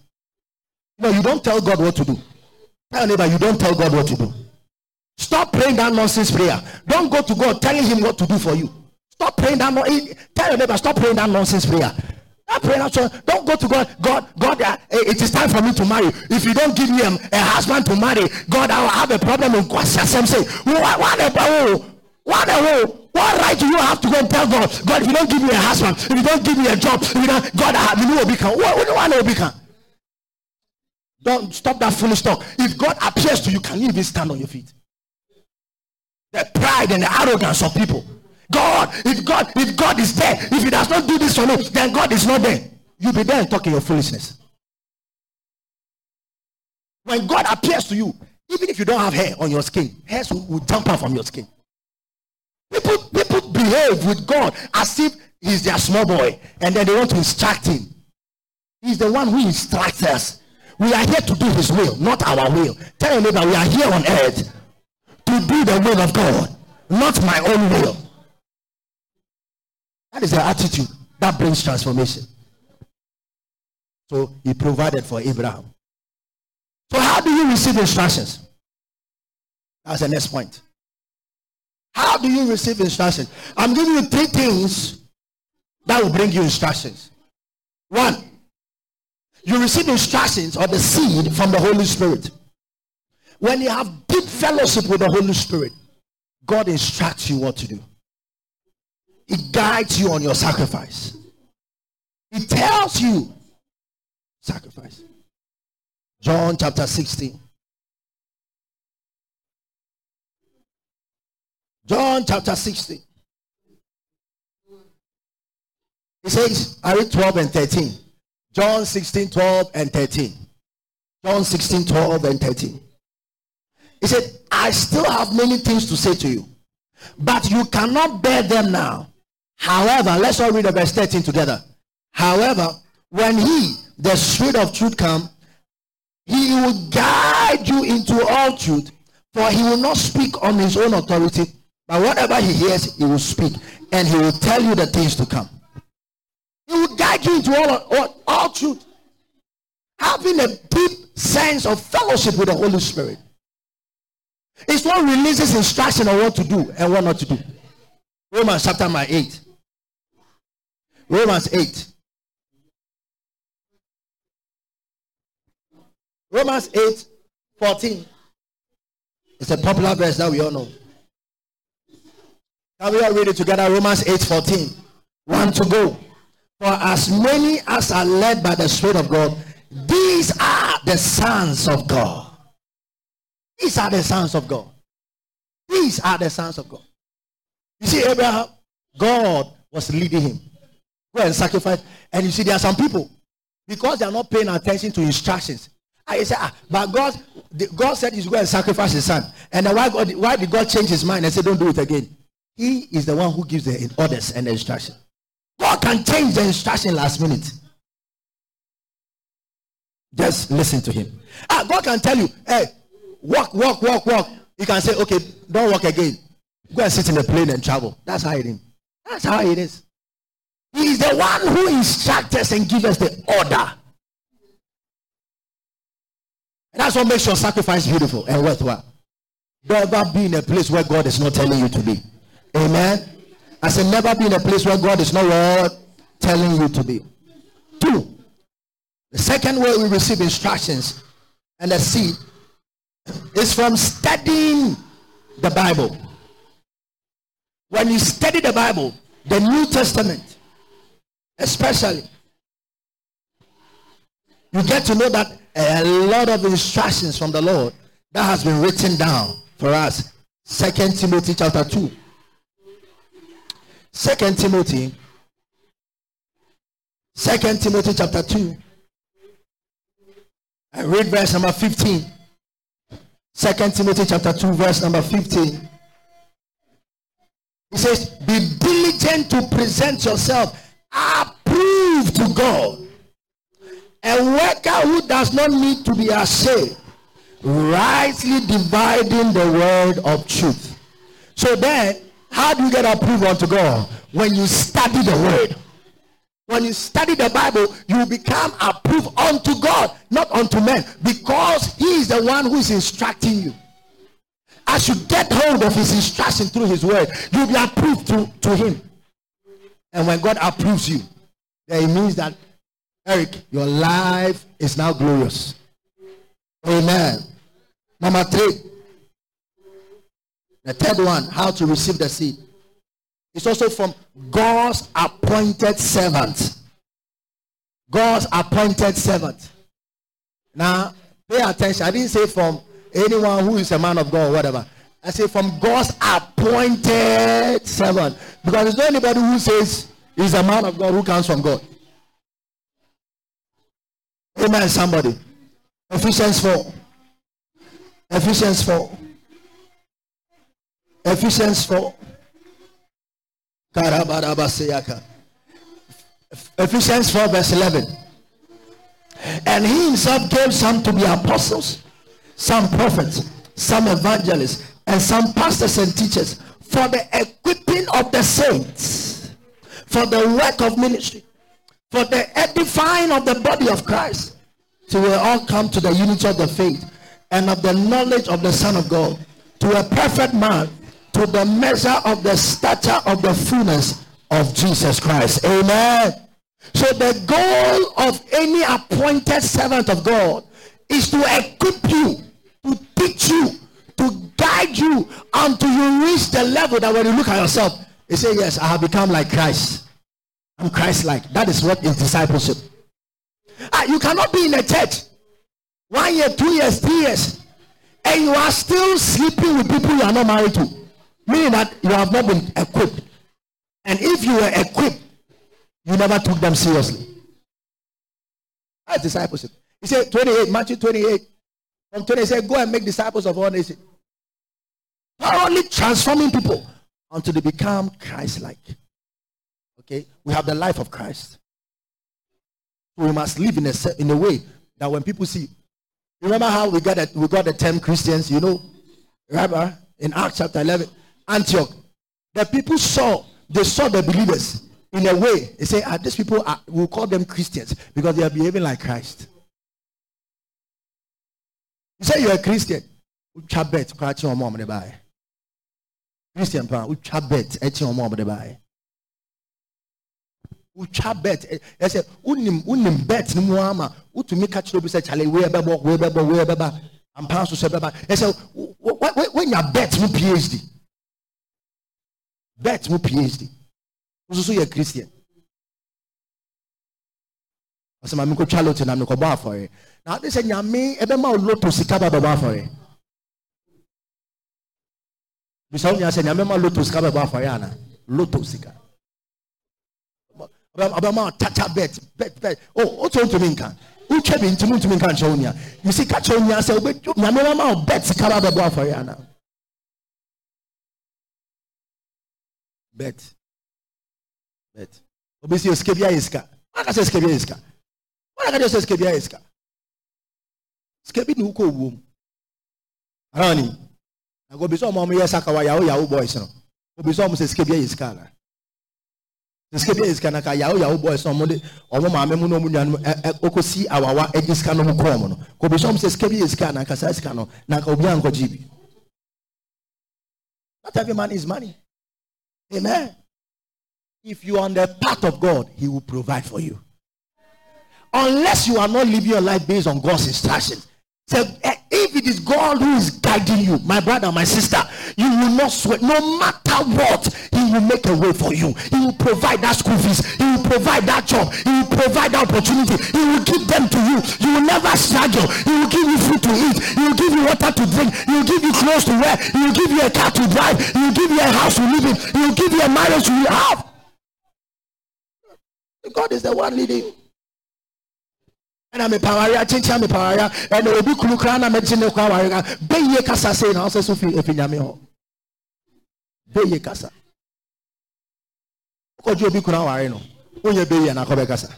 No, you don't tell God what to do. Tell neighbor, you don't tell God what to do. Stop praying that nonsense prayer. Don't go to God telling him what to do for you. Stop praying that. Eh, tell your neighbor, stop praying that nonsense prayer. That prayer, don't go to God. God, God, uh, eh, it is time for me to marry. If you don't give me a, a husband to marry, God, I will have a problem in Kwasiasem. Say, what, what, what, what, what right do you have to go and tell God, God, if you don't give me a husband, if you don't give me a job, if you don't, God, I have, you know, what, what do I know, Don't stop that foolish talk. If God appears to you, can you even stand on your feet? The pride and the arrogance of people. God, if God, if God is there, if he does not do this for me, then God is not there. You'll be there and talking your foolishness. When God appears to you, even if you don't have hair on your skin, hairs will, will jump out from your skin. People, people behave with God as if he's their small boy, and then they want to instruct him. He's the one who instructs us. We are here to do his will, not our will. Tell your neighbor, we are here on earth to do the will of God, not my own will. That is the attitude that brings transformation. So he provided for Abraham. So how do you receive instructions? That's the next point. How do you receive instructions? I'm giving you three things that will bring you instructions. One, you receive instructions or the seed from the Holy Spirit. When you have deep fellowship with the Holy Spirit, God instructs you what to do. It guides you on your sacrifice. It tells you sacrifice. John chapter 16. John chapter 16. He says, I read 12 and 13. John 16, 12 and 13. John 16, 12 and 13. He said, I still have many things to say to you, but you cannot bear them now. However, let's all read the verse 13 together. However, when he, the Spirit of truth, come, he will guide you into all truth, for he will not speak on his own authority, but whatever he hears, he will speak, and he will tell you the things to come. He will guide you into all, all, all truth. Having a deep sense of fellowship with the Holy Spirit. It's what releases instruction on what to do and what not to do. Romans chapter 8. Romans 8. Romans 8 14. It's a popular verse that we all know. Can we all read it together? Romans 8 14. One to go. For as many as are led by the Spirit of God, these are the sons of God. These are the sons of God. These are the sons of God. You see, Abraham, God was leading him. Go and sacrifice. And you see, there are some people, because they are not paying attention to instructions. I say, ah, but God, God said he's going to sacrifice his son. And then why, God, why did God change his mind and say, don't do it again? He is the one who gives the orders and the instruction. God can change the instruction last minute. Just listen to him. Ah, God can tell you, hey, walk, walk, walk, walk. You can say, okay, don't walk again. Go and sit in the plane and travel. That's how it is. That's how it is. He is the one who instructs us and gives us the order. And that's what makes your sacrifice beautiful and worthwhile. Don't be in a place where God is not telling you to be. Amen. I said, never be in a place where God is not telling you to be. Two, the second way we receive instructions and the seed is from studying the Bible. When you study the Bible, the New Testament, especially, you get to know that a lot of instructions from the Lord that has been written down for us. Second Timothy chapter 2. Second Timothy. Second Timothy chapter 2. I read verse number 15. Second Timothy chapter 2, verse number 15. He says, Be diligent to present yourself approved to God. A worker who does not need to be ashamed, rightly dividing the word of truth. So then, how do you get approved unto God? When you study the word. When you study the Bible, you become approved unto God, not unto men, because He is the one who is instructing you. As you get hold of His instruction through His word, you'll be approved to, to Him. And when God approves you, then it means that, Eric, your life is now glorious. Amen. Number three, the third one, how to receive the seed. It's also from God's appointed servant. God's appointed servant. Now, pay attention. I didn't say from anyone who is a man of God or whatever. I say from God's appointed servant. Because there's not anybody who says he's a man of God who comes from God. Amen, somebody. Ephesians 4. Ephesians 4. Ephesians 4. Ephesians 4, verse 11. And he himself gave some to be apostles, some prophets, some evangelists, and some pastors and teachers for the equipping of the saints, for the work of ministry, for the edifying of the body of Christ, till we all come to the unity of the faith and of the knowledge of the Son of God, to a perfect man to the measure of the stature of the fullness of Jesus Christ. Amen. So the goal of any appointed servant of God is to equip you, to teach you, to guide you until you reach the level that when you look at yourself, you say, Yes, I have become like Christ. I'm Christ like. That is what is discipleship. Ah, you cannot be in a church one year, two years, three years, and you are still sleeping with people you are not married to meaning that you have not been equipped. And if you were equipped, you never took them seriously. That's discipleship. He said 28, Matthew 28. From 28, he said, Go and make disciples of all nations. Thoroughly transforming people until they become Christ like. Okay? We have the life of Christ. We must live in a in a way that when people see, remember how we got that we got the term Christians, you know, remember in Acts chapter 11, Antioch, the people saw they saw the believers in a way. They say, ah, these people are, we'll call them Christians because they are behaving like Christ. You say you're a Christian. Chabet, Christian pa, chabet, echi omo de bai. wotwa bet ɛsɛ wonim wonim bet no mu ama wotumi ka kyerɛ obi sɛ kyale wei ɛbɛbɔ wei ɛbɛbɔ wei ɛbɛba ampa so sɛ ɛbɛba bet mu phd bet mu phd nso so yɛ christian. Maame nkotwa loto na mekɔbɔ afɔre na ade sɛ nyame ɛbɛma wo loto sika ba bisa nyina sɛ nyame ma loto sika bɛbɔ afɔre ana loto sika abama tata bet bet bet. Oh otu ntumi nka wotwa bi ntumi ntumi nka nkyɛn onia misi ka kyerɛ onia sɛ obe nyame ma ma bet sika bɛbɔ afɔre ana bet bet obi si osike bi ayɛ sika wɔn aka sɛ sika bi ayɛ sika wɔn aka sɛ sika bi ayɛ sika sika bi na wokɔ owuo mu arani na obi sɛ ɔmo ɔmo yɛ saka wa yahoo yahoo boys no obi sɛ ɔmo sɛ sika bi ayɛ sika ana sika bi ayɛ sika na ka yahoo yahoo boys no ɔmo de ɔmo maame mu na ɔmo nua no ɛ ɛ okosi awawa ɛgye sika no mu kɔɔ ɔmo no obi sɛ ɔmo sɛ sika bi ayɛ sika na ka saa sika no na ka obi ankɔ gye bi not every man is money. Amen. If you are on the path of God, He will provide for you. Unless you are not living your life based on God's instructions. So eh, if it is God who is guiding you, my brother, my sister, you will not sweat. No matter what, He will make a way for you. He will provide that school fees. He will provide that job. He will provide that opportunity. He will give them to you. You will never struggle. He will give you food to eat. He will give you water to drink. He will give you clothes to wear. He will give you a car to drive. He will give you a house to live in. He will give you a marriage to have. God is the one leading. Ɛna mepawareɛ akyenkyea mepawareɛ ɛna eh, obi kuru koraa na mɛgye ne kɔ awareɛ bɛyie kasa sei na ɔsɛ so fi efi nyame hɔ bɛyie kasa. Wokɔgye obi kuru aware no. Wonyɛ bɛyie na akɔbɛ kasa.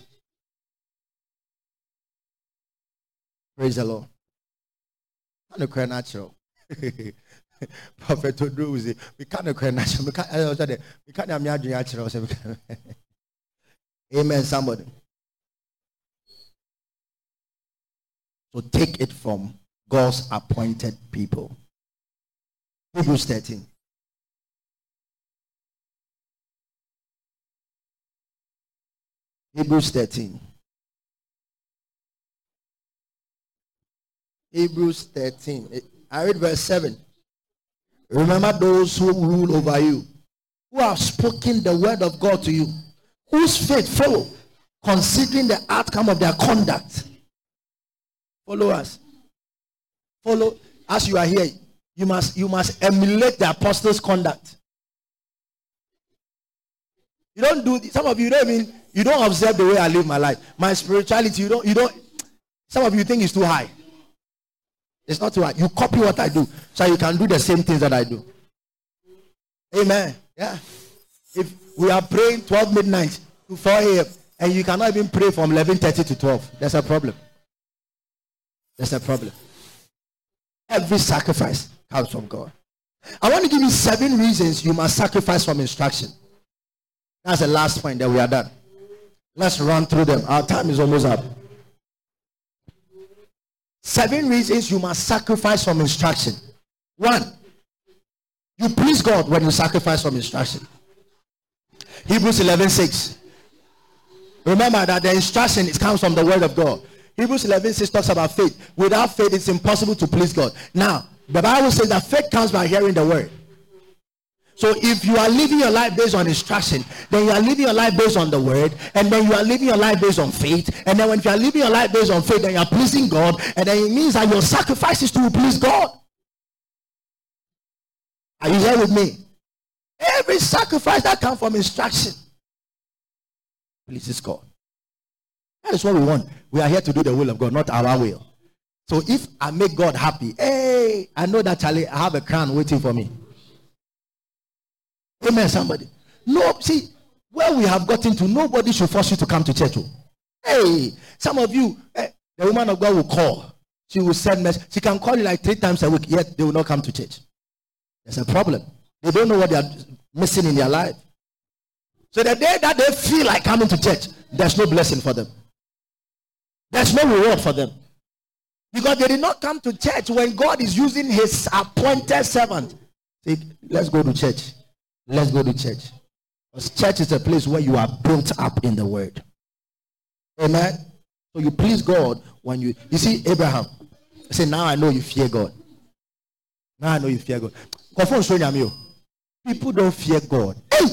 Praise the lord. Ane kora no akyerɛw prophet oduro wusi meka ne kora no akyerɛw meka ɛyɛ sɛ dɛ meka ne ame adwene akyerɛw sɛ meka amen somebody So take it from God's appointed people. Hebrews 13. Hebrews 13. Hebrews 13. Eh, I read verse 7. Remember those who rule over you, who have spoken the word of God to you, whose faith follow, considering the outcome of their conduct. Follow us. Follow as you are here. You must you must emulate the apostles' conduct. You don't do some of you don't even you don't observe the way I live my life. My spirituality, you don't you don't some of you think it's too high. It's not too high. You copy what I do so you can do the same things that I do. Amen. Yeah. If we are praying 12 midnight to 4 a.m. and you cannot even pray from 11:30 to 12, there's a problem. There's a problem. Every sacrifice comes from God. I want to give you seven reasons you must sacrifice from instruction. That's the last point that we are done. Let's run through them. Our time is almost up. Seven reasons you must sacrifice from instruction. One, you please God when you sacrifice from instruction. Hebrews 11 6. Remember that the instruction it comes from the word of God. Hebrews 11 6 talks about faith. Without faith, it's impossible to please God. Now, the Bible says that faith comes by hearing the word. So if you are living your life based on instruction, then you are living your life based on the word, and then you are living your life based on faith, and then when you are living your life based on faith, then you are pleasing God, and then it means that your sacrifice is to please God. Are you here with me? Every sacrifice that comes from instruction pleases God. That is what we want. We are here to do the will of God, not our will. So if I make God happy, hey, I know that Charlie, I have a crown waiting for me. Amen, somebody. No, see, where we have gotten to, nobody should force you to come to church. Oh. Hey, some of you, eh, the woman of God will call. She will send message. She can call you like three times a week, yet they will not come to church. There's a problem. They don't know what they are missing in their life. So the day that they feel like coming to church, there's no blessing for them. There's no reward for them. Because they did not come to church when God is using his appointed servant. Say, let's go to church. Let's go to church. Because church is a place where you are built up in the word. Amen. So you please God when you you see Abraham. I Say, now I know you fear God. Now I know you fear God. People don't fear God. Hey!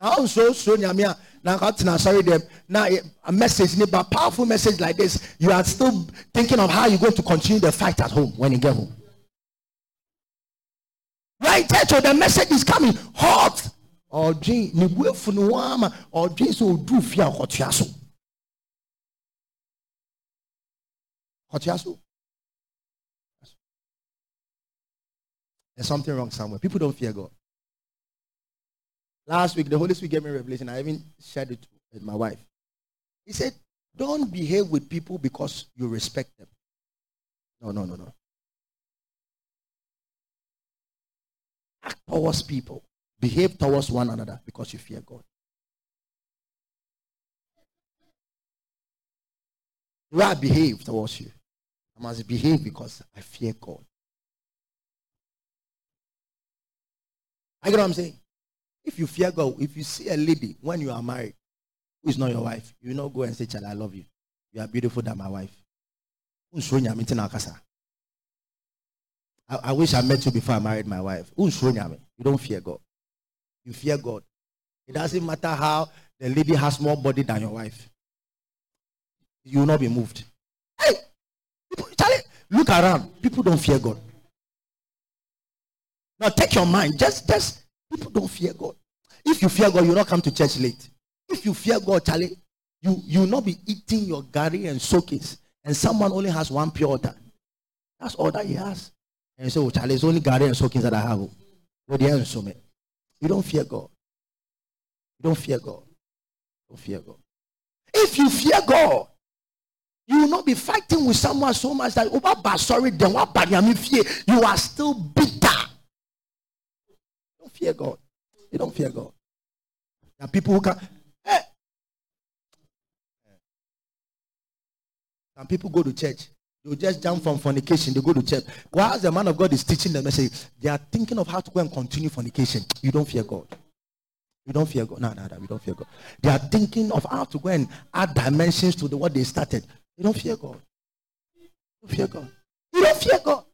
Also so nyame ah, now got to sorry them. Now eh, a message a powerful message like this you are still thinking of how you're going to continue the fight at home when you get home. Right church so the message is coming hot. Or dream ni buefu no wama or dream so do fear hotua so. Hotua so. There's something wrong somewhere. People don't fear god Last week, the Holy Spirit gave me revelation. I even shared it with my wife. He said, Don't behave with people because you respect them. No, no, no, no. Act towards people. Behave towards one another because you fear God. Way I behave towards you, I must behave because I fear God. I get what I'm saying? If you fear God, if you see a lady when you are married who is not your wife, you will not go and say, Child, I love you. You are beautiful than my wife. I, I wish I met you before I married my wife. You don't fear God. You fear God. It doesn't matter how the lady has more body than your wife. You will not be moved. Hey, people, Charlie, look around. People don't fear God. Now take your mind. Just, just People don't fear God. If you fear God, you not come to church late. If you fear God, Charlie, you you will not be eating your gari and soakings, and someone only has one pure water. That's all that he has. And so, oh, Charlie, it's only gari and soakings that I have. Oh. What the answer me? You don't fear God. You don't fear God. You don't fear God. If you fear God, you will not be fighting with someone so much that oh, sorry, then what you are still bitter fear God. They don't fear God. There are people who can. Hey. Some people go to church. They just jump from fornication. They go to church. While the man of God is teaching the message, they are thinking of how to go and continue fornication. You don't fear God. You don't fear God. No, no, no. We don't fear God. They are thinking of how to go and add dimensions to the what they started. You don't fear God. You don't fear God. You don't fear God.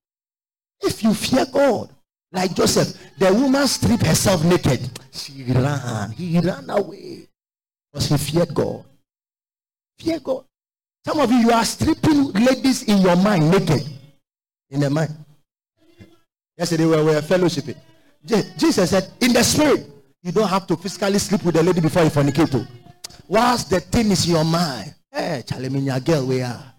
If you fear God, like Joseph, the woman stripped herself naked. She ran. He ran away because he feared God. Fear God. Some of you, you are stripping ladies in your mind naked. In the mind. Yesterday we were fellowshipping. Jesus said, in the spirit, you don't have to physically sleep with the lady before you fornicate. Whilst the thing is in your mind, eh, hey, Charlie, girl, we are.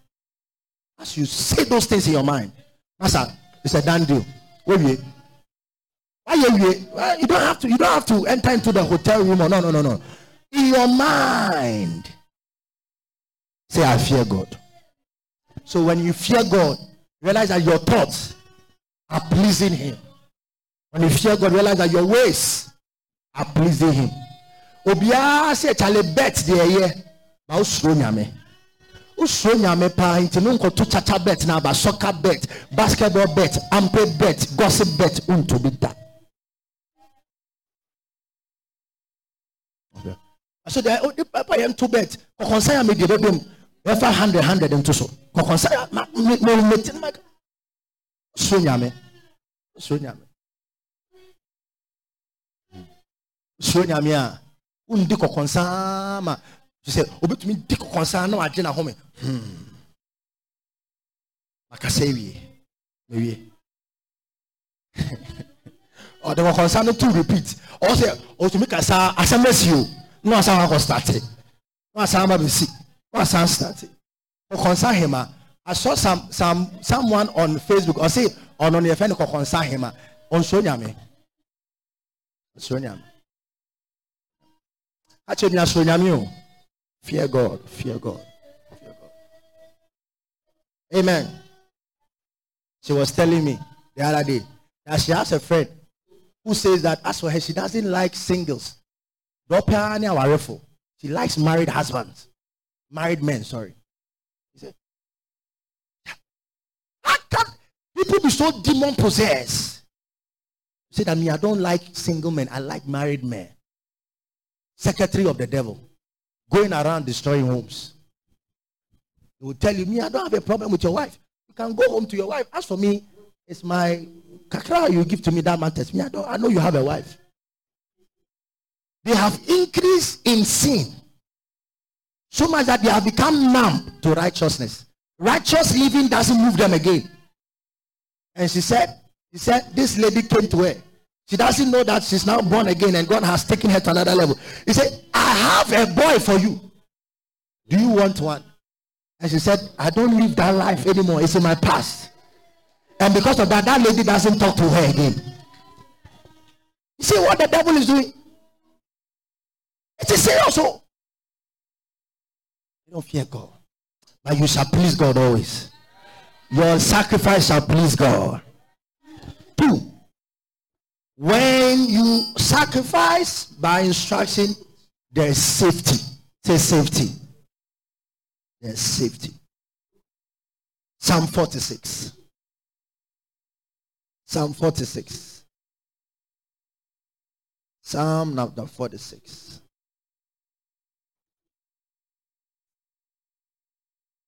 As you say those things in your mind, Master, it's a done deal. Wait, you don't have to you don't have to enter into the hotel room or no no no no. In your mind. Say I fear God. So when you fear God, realize that your thoughts are pleasing him. When you fear God, realize that your ways are pleasing him. Obiara say chale bet de ye. Ba usuro nyame. Usuro nyame pa nti no nkoto chacha bet na ba soccer bet, basketball bet, ampe bet, gossip bet unto be so the the papa yɛn to bet kɔkɔnsa yà mi di bɛ bɛm yɛfa hundred hundred nto so. Kɔkɔnsa yà ma mi mi mi ti ma so nyame. So nyame. So nyame a wundi kɔkɔnsa ma. Sɛ obetumi di kɔkɔnsa na wagye na home hmm. Makasa ewie ewie ɔde kɔkɔnsa no to repeat. Ɔsɛ ɔtumi kasa asɛm esi o na wasan akɔ starte eh. na wasan ama besi na wasan starte eh. kɔkɔnsa hema ah. I saw some some someone on Facebook say ɔno ne yɛfɛ ne kɔkɔnsa hema ɔnsuo nyame ɔnsuo nyame Fear God. Fear God. Fear God. Amen. She was telling me the other day that she has a friend who says that as for her, she doesn't like singles. She likes married husbands, married men, sorry. He said, How can people be so demon possessed? He said, I mean, I don't like single men, I like married men. Secretary of the devil, going around destroying homes. He will tell you, Me, I don't have a problem with your wife. You can go home to your wife. As for me, it's my kakra you give to me that matters. Me, I don't I know you have a wife. They have increased in sin so much that they have become numb to righteousness. Righteous living doesn't move them again. And she said, she said, this lady came to her. She doesn't know that she's now born again and God has taken her to another level. He said, I have a boy for you. Do you want one? And she said, I don't live that life anymore. It's in my past. And because of that, that lady doesn't talk to her again. You see what the devil is doing? It is serious. Oh. You don't fear God. But you shall please God always. Your sacrifice shall please God. Two. When you sacrifice by instruction, there is safety. Say safety. There's safety. Psalm 46. Psalm 46. Psalm number 46.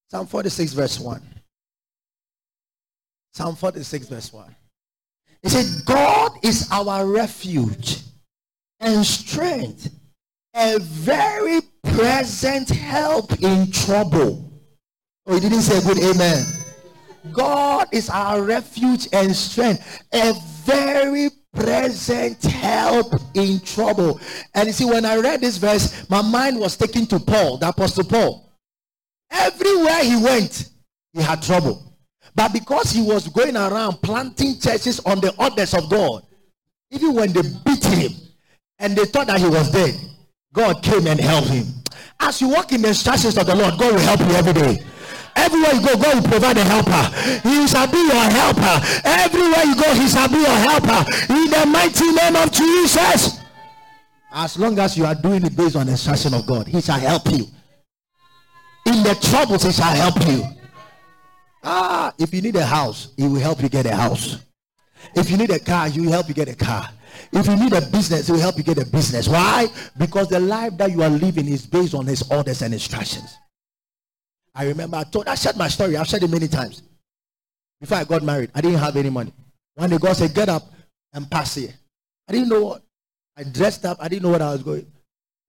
Psalm 46, verse 1. Psalm 46, verse 1. He said, God is our refuge and strength, a very present help in trouble. Oh, he didn't say good amen. God is our refuge and strength, a very present help in trouble. And you see, when I read this verse, my mind was taken to Paul, the Apostle Paul. Everywhere he went, he had trouble. But because he was going around planting churches on the orders of God, even when they beat him and they thought that he was dead, God came and helped him. As you walk in the instructions of the Lord, God will help you every day. Everywhere you go, God will provide a helper. He shall be your helper. Everywhere you go, He shall be your helper. In the mighty name of Jesus. As long as you are doing it based on the instruction of God, He shall help you. In the troubles, He shall help you. Ah, if you need a house, He will help you get a house. If you need a car, He will help you get a car. If you need a business, He will help you get a business. Why? Because the life that you are living is based on His orders and instructions. I remember I told I shared my story. I've shared it many times. Before I got married, I didn't have any money. One day God said, Get up and pass here. I didn't know what. I dressed up, I didn't know what I was going.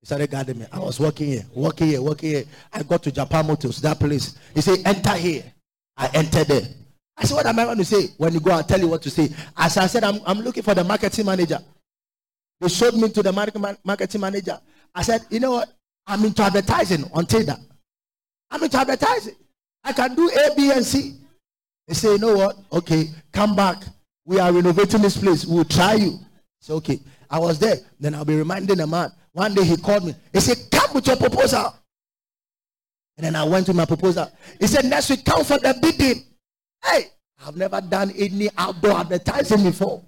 Started guarding me. I was walking here, walking here, walking here. I got to Japan Motors, that place. He said, Enter here. I entered there. I said, What am I going to say? When you go, I'll tell you what to say. As I said, I'm, I'm looking for the marketing manager. They showed me to the marketing manager. I said, You know what? I'm into advertising on Teda. I'm into advertising. I can do A, B, and C. They say, you know what? Okay, come back. We are renovating this place. We'll try you. Say, okay. I was there. Then I'll be reminding the man. One day he called me. He said, come with your proposal. And then I went to my proposal. He said, next week, come for the bidding. Hey, I've never done any outdoor advertising before.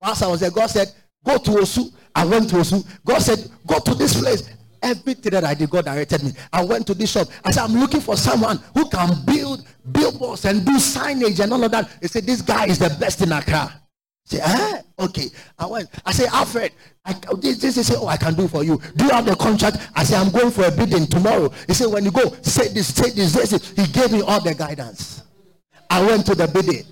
Whilst I was there, God said, go to Osu. I went to Osu. God said, go to this place. Everything that I did, God directed me. I went to this shop. I said, I'm looking for someone who can build billboards and do signage and all of that. He said, This guy is the best in Accra. Say, ah, okay. I went. I say, Alfred, I, this, this, this, oh, I can do for you. Do you have the contract? I say, I'm going for a bidding tomorrow. He said, when you go, say this, say this, say this. He gave me all the guidance. I went to the bidding.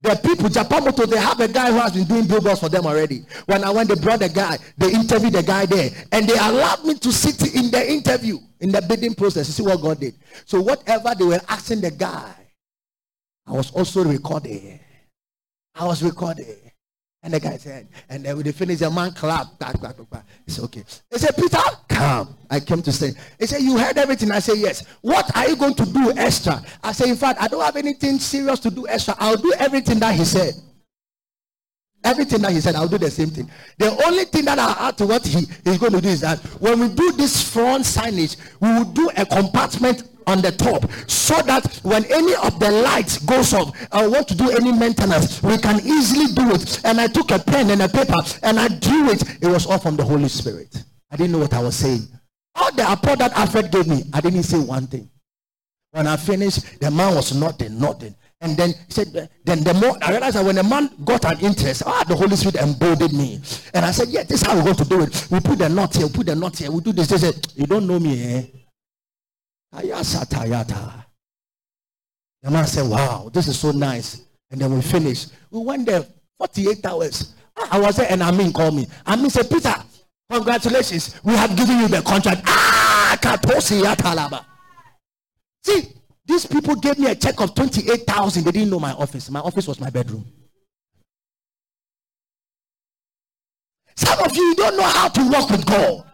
The people, Japan Motor, they have a guy who has been doing billboards for them already. When I went, they brought the guy, they interviewed the guy there, and they allowed me to sit in the interview, in the bidding process. You see what God did. So whatever they were asking the guy, I was also recording. I was recording. And the guy said, and then when they finished, the man clapped. Back, back, back. It's okay. He said, Peter, come. I came to say. He said, You heard everything. I said, Yes. What are you going to do extra? I said, In fact, I don't have anything serious to do extra. I'll do everything that he said. Everything that he said, I'll do the same thing. The only thing that I'll add to what he is going to do is that when we do this front signage, we will do a compartment on the top so that when any of the lights goes off I want to do any maintenance, we can easily do it. And I took a pen and a paper and I drew it. It was all from the Holy Spirit. I didn't know what I was saying. All the apport that Alfred gave me, I didn't say one thing. When I finished, the man was nodding, nodding. And then he said, then the more I realized that when the man got an interest, ah, the Holy Spirit emboldened me. And I said, Yeah, this is how we're going to do it. We put the knot here, we put the knot here, we do this. They said, You don't know me, eh? The man said, Wow, this is so nice. And then we finished. We went there 48 hours. I was there, and Amin called me. Amin said, Peter, congratulations. We have given you the contract. Ah, Katosi Yatalaba. See, these people gave me a check of 28,000. They didn't know my office. My office was my bedroom. Some of you don't know how to work with God.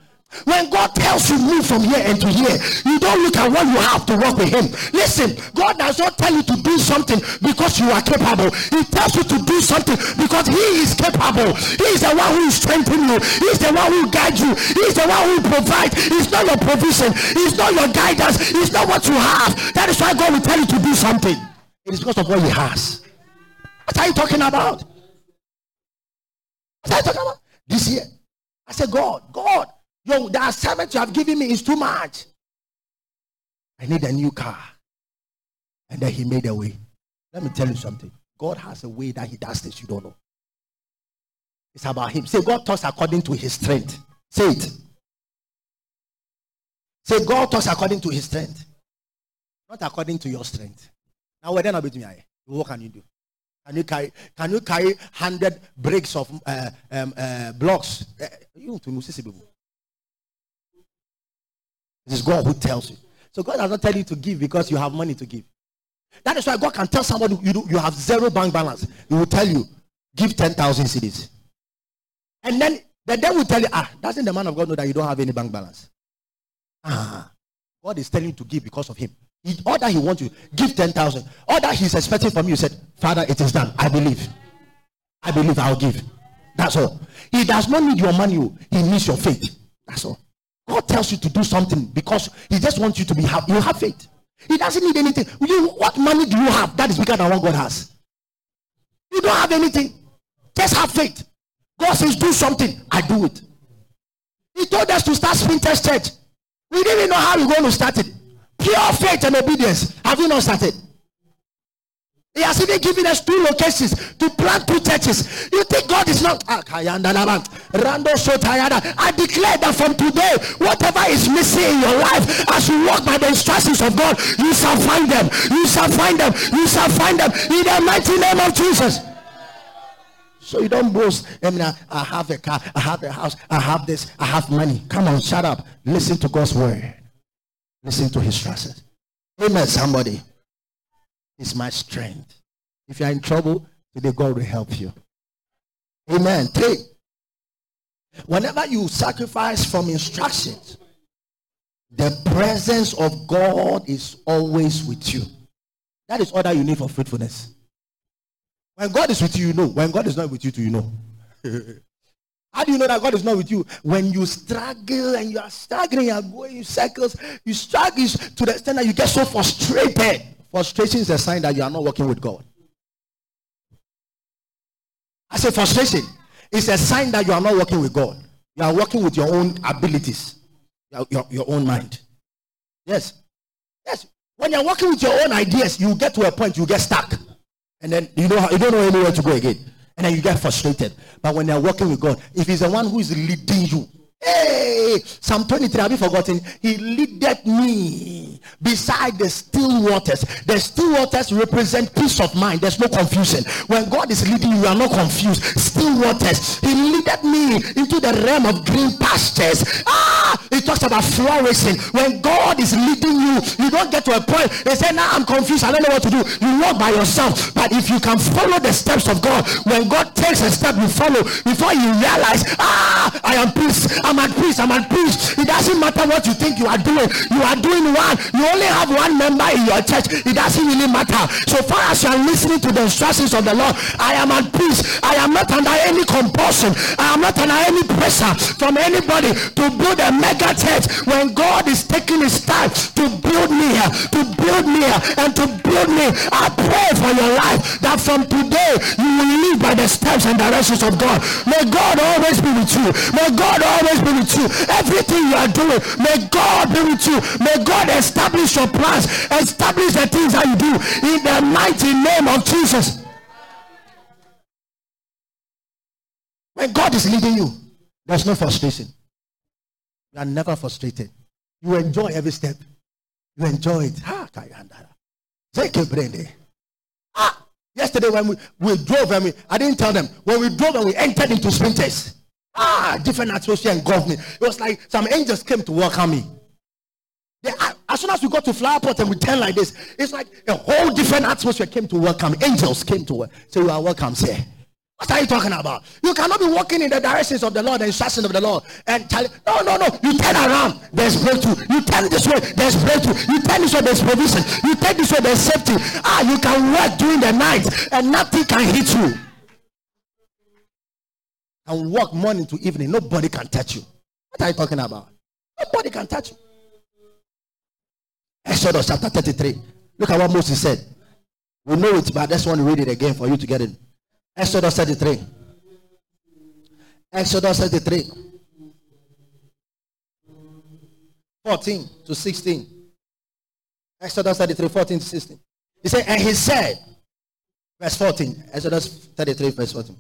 When God tells you move from here and to here, you don't look at what you have to work with Him. Listen, God does not tell you to do something because you are capable. He tells you to do something because He is capable. He is the one who is strengthening you. He is the one who guides you. He is the one who provides. It's not your provision. It's not your guidance. It's not what you have. That is why God will tell you to do something. It is because of what He has. What are you talking about? What are you talking about? This year. I said, God, God, Yo, the assignment you have given me is too much. I need a new car. And then he made a way. Let me tell you something. God has a way that he does this. You don't know. It's about him. Say, God talks according to his strength. Say it. Say, God talks according to his strength. Not according to your strength. Now, What can you do? Can you carry, can you carry 100 bricks of uh, um, uh, blocks? Uh, you to know, it is God who tells you. So God does not tell you to give because you have money to give. That is why God can tell somebody you, do, you have zero bank balance. He will tell you, give 10,000 cedis. And then the devil will tell you, ah, doesn't the man of God know that you don't have any bank balance? Ah, God is telling you to give because of him. He, all that he wants you, give 10,000. All that he's expecting from you, said, Father, it is done. I believe. I believe I'll give. That's all. He does not need your money. Oh. He needs your faith. That's all. God tells you to do something because He just wants you to be happy. You have faith. He doesn't need anything. You, what money do you have that is bigger than what God has? You don't have anything. Just have faith. God says, do something. I do it. He told us to start Spintex Church. We didn't even know how we're going to start it. Pure faith and obedience. Have you not started? He has even given us two locations to plant two churches. You think God is not? Ah, I declare that from today, whatever is missing in your life, as you walk by the instructions of God, you shall find them. You shall find them. You shall find them in the mighty name of Jesus. So you don't boast. I mean, I have a car, I have a house, I have this, I have money. Come on, shut up. Listen to God's word. Listen to his instructions. Amen, somebody is my strength. If you are in trouble, today God will help you. Amen. Three. Whenever you sacrifice from instructions, the presence of God is always with you. That is all that you need for faithfulness. When God is with you, you know. When God is not with you, do you know. How do you know that God is not with you? When you struggle and you are struggling, you are going in circles, you struggle to the extent that you get so frustrated. Frustration is a sign that you are not working with God. I say frustration is a sign that you are not working with God. You are working with your own abilities, your, your, your own mind. Yes. Yes. When you're working with your own ideas, you get to a point you get stuck. And then you know you don't know anywhere to go again. And then you get frustrated. But when you're working with God, if He's the one who is leading you, Hey, Psalm 23, have you forgotten? He leaded me beside the still waters. The still waters represent peace of mind. There's no confusion. When God is leading you, you are not confused. Still waters. He leaded me into the realm of green pastures. Ah, he talks about flourishing. When God is leading you, you don't get to a point. They say, now I'm confused. I don't know what to do. You walk by yourself. But if you can follow the steps of God, when God takes a step, you follow. Before you realize, ah, I am peace. I'm at peace. I'm at peace. It doesn't matter what you think you are doing. You are doing one. You only have one member in your church. It doesn't really matter. So far as you are listening to the instructions of the Lord, I am at peace. I am not under any compulsion. I am not under any pressure from anybody to build a mega church when God is taking his time to build me to build me and to build me. I pray for your life that from today you will live by the steps and directions of God. May God always be with you. May God always be with you. Everything you are doing, may God be with you. May God establish your plans, establish the things that you do in the mighty name of Jesus. When God is leading you, there's no frustration. You are never frustrated. You enjoy every step. You enjoy it. Ah, yesterday when we, we drove and we, I didn't tell them, when we drove and we entered into Spintex, ah, different atmosphere engulfed me. It was like some angels came to welcome me. They, as soon as we got to flower pot and we turned like this, it's like a whole different atmosphere came to welcome. Angels came to say, so you are welcome, sir. What are you talking about? You cannot be walking in the directions of the Lord, the instructions of the Lord, and tell no, no, no. You turn around, there's breakthrough. You turn this way, there's breakthrough. You turn this way, there's provision. You turn this way, there's safety. Ah, you can work during the night, and nothing can hit you. And walk morning to evening, nobody can touch you. What are you talking about? Nobody can touch you. Exodus chapter 33. Look at what Moses said. We know it, but I just want to read it again for you to get it. Exodus 33. Exodus 33. 14 to 16. Exodus 33, 14 to 16. He said, and he said, verse 14, Exodus 33, verse 14.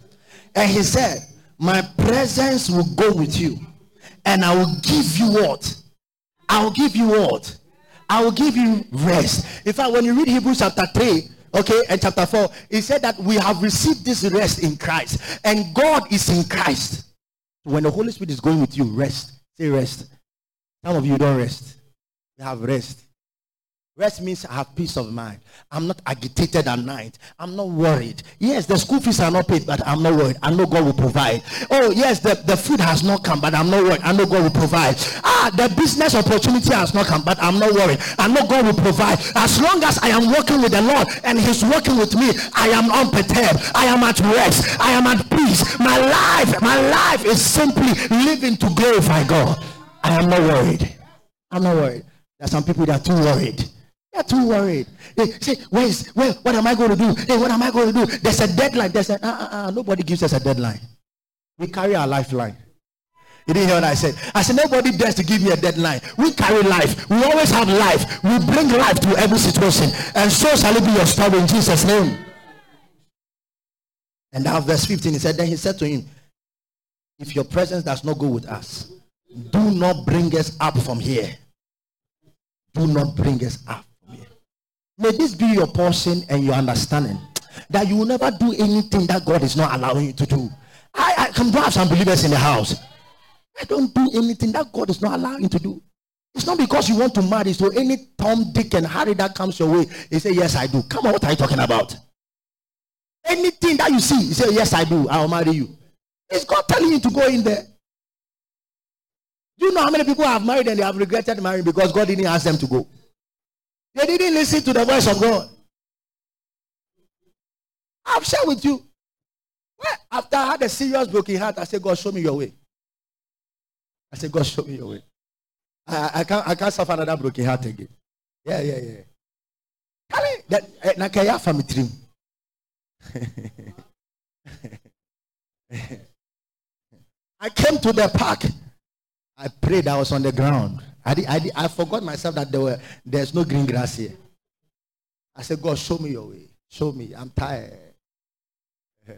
And he said, My presence will go with you, and I will give you what? I will give you what? I will give you rest. In fact, when you read Hebrews chapter 3, okay and chapter 4 he said that we have received this rest in christ and god is in christ. When the holy spirit is going with you rest. Say rest. Some of you don't rest. You have rest Rest means I have peace of mind. I'm not agitated at night. I'm not worried. Yes, the school fees are not paid, but I'm not worried. I know God will provide. Oh, yes, the, the food has not come, but I'm not worried. I know God will provide. Ah, the business opportunity has not come, but I'm not worried. I know God will provide. As long as I am working with the Lord and He's working with me, I am unperturbed. I am at rest. I am at peace. My life, my life is simply living to glorify God. I am not worried. I'm not worried. There are some people that are too worried. They're too worried. They say, where is, where, what am I going to do? Hey, what am I going to do? There's a deadline. There's a, uh, uh, uh, nobody gives us a deadline. We carry our lifeline. You didn't hear what I said? I said, nobody dares to give me a deadline. We carry life. We always have life. We bring life to every situation. And so shall it be your story in Jesus' name. And now verse 15, he said, then he said to him, if your presence does not go with us, do not bring us up from here. Do not bring us up. May this be your portion and your understanding that you will never do anything that God is not allowing you to do. I, I can have some believers in the house. I don't do anything that God is not allowing you to do. It's not because you want to marry. So any Tom, Dick, and Harry that comes your way, they say, Yes, I do. Come on, what are you talking about? Anything that you see, you say, Yes, I do. I'll marry you. Is God telling you to go in there. Do you know how many people have married and they have regretted marrying because God didn't ask them to go? They didn't listen to the voice of God. I've shared with you. After I had a serious broken heart, I said, God, show me your way. I said, God, show me your way. I, I can't I can't suffer another broken heart again. Yeah, yeah, yeah. Kale, that eh, na kaya family dream. I came to the park. I prayed. I was on the ground. I, I, I forgot myself that there were there's no green grass here. I said, God, show me your way. Show me. I'm tired.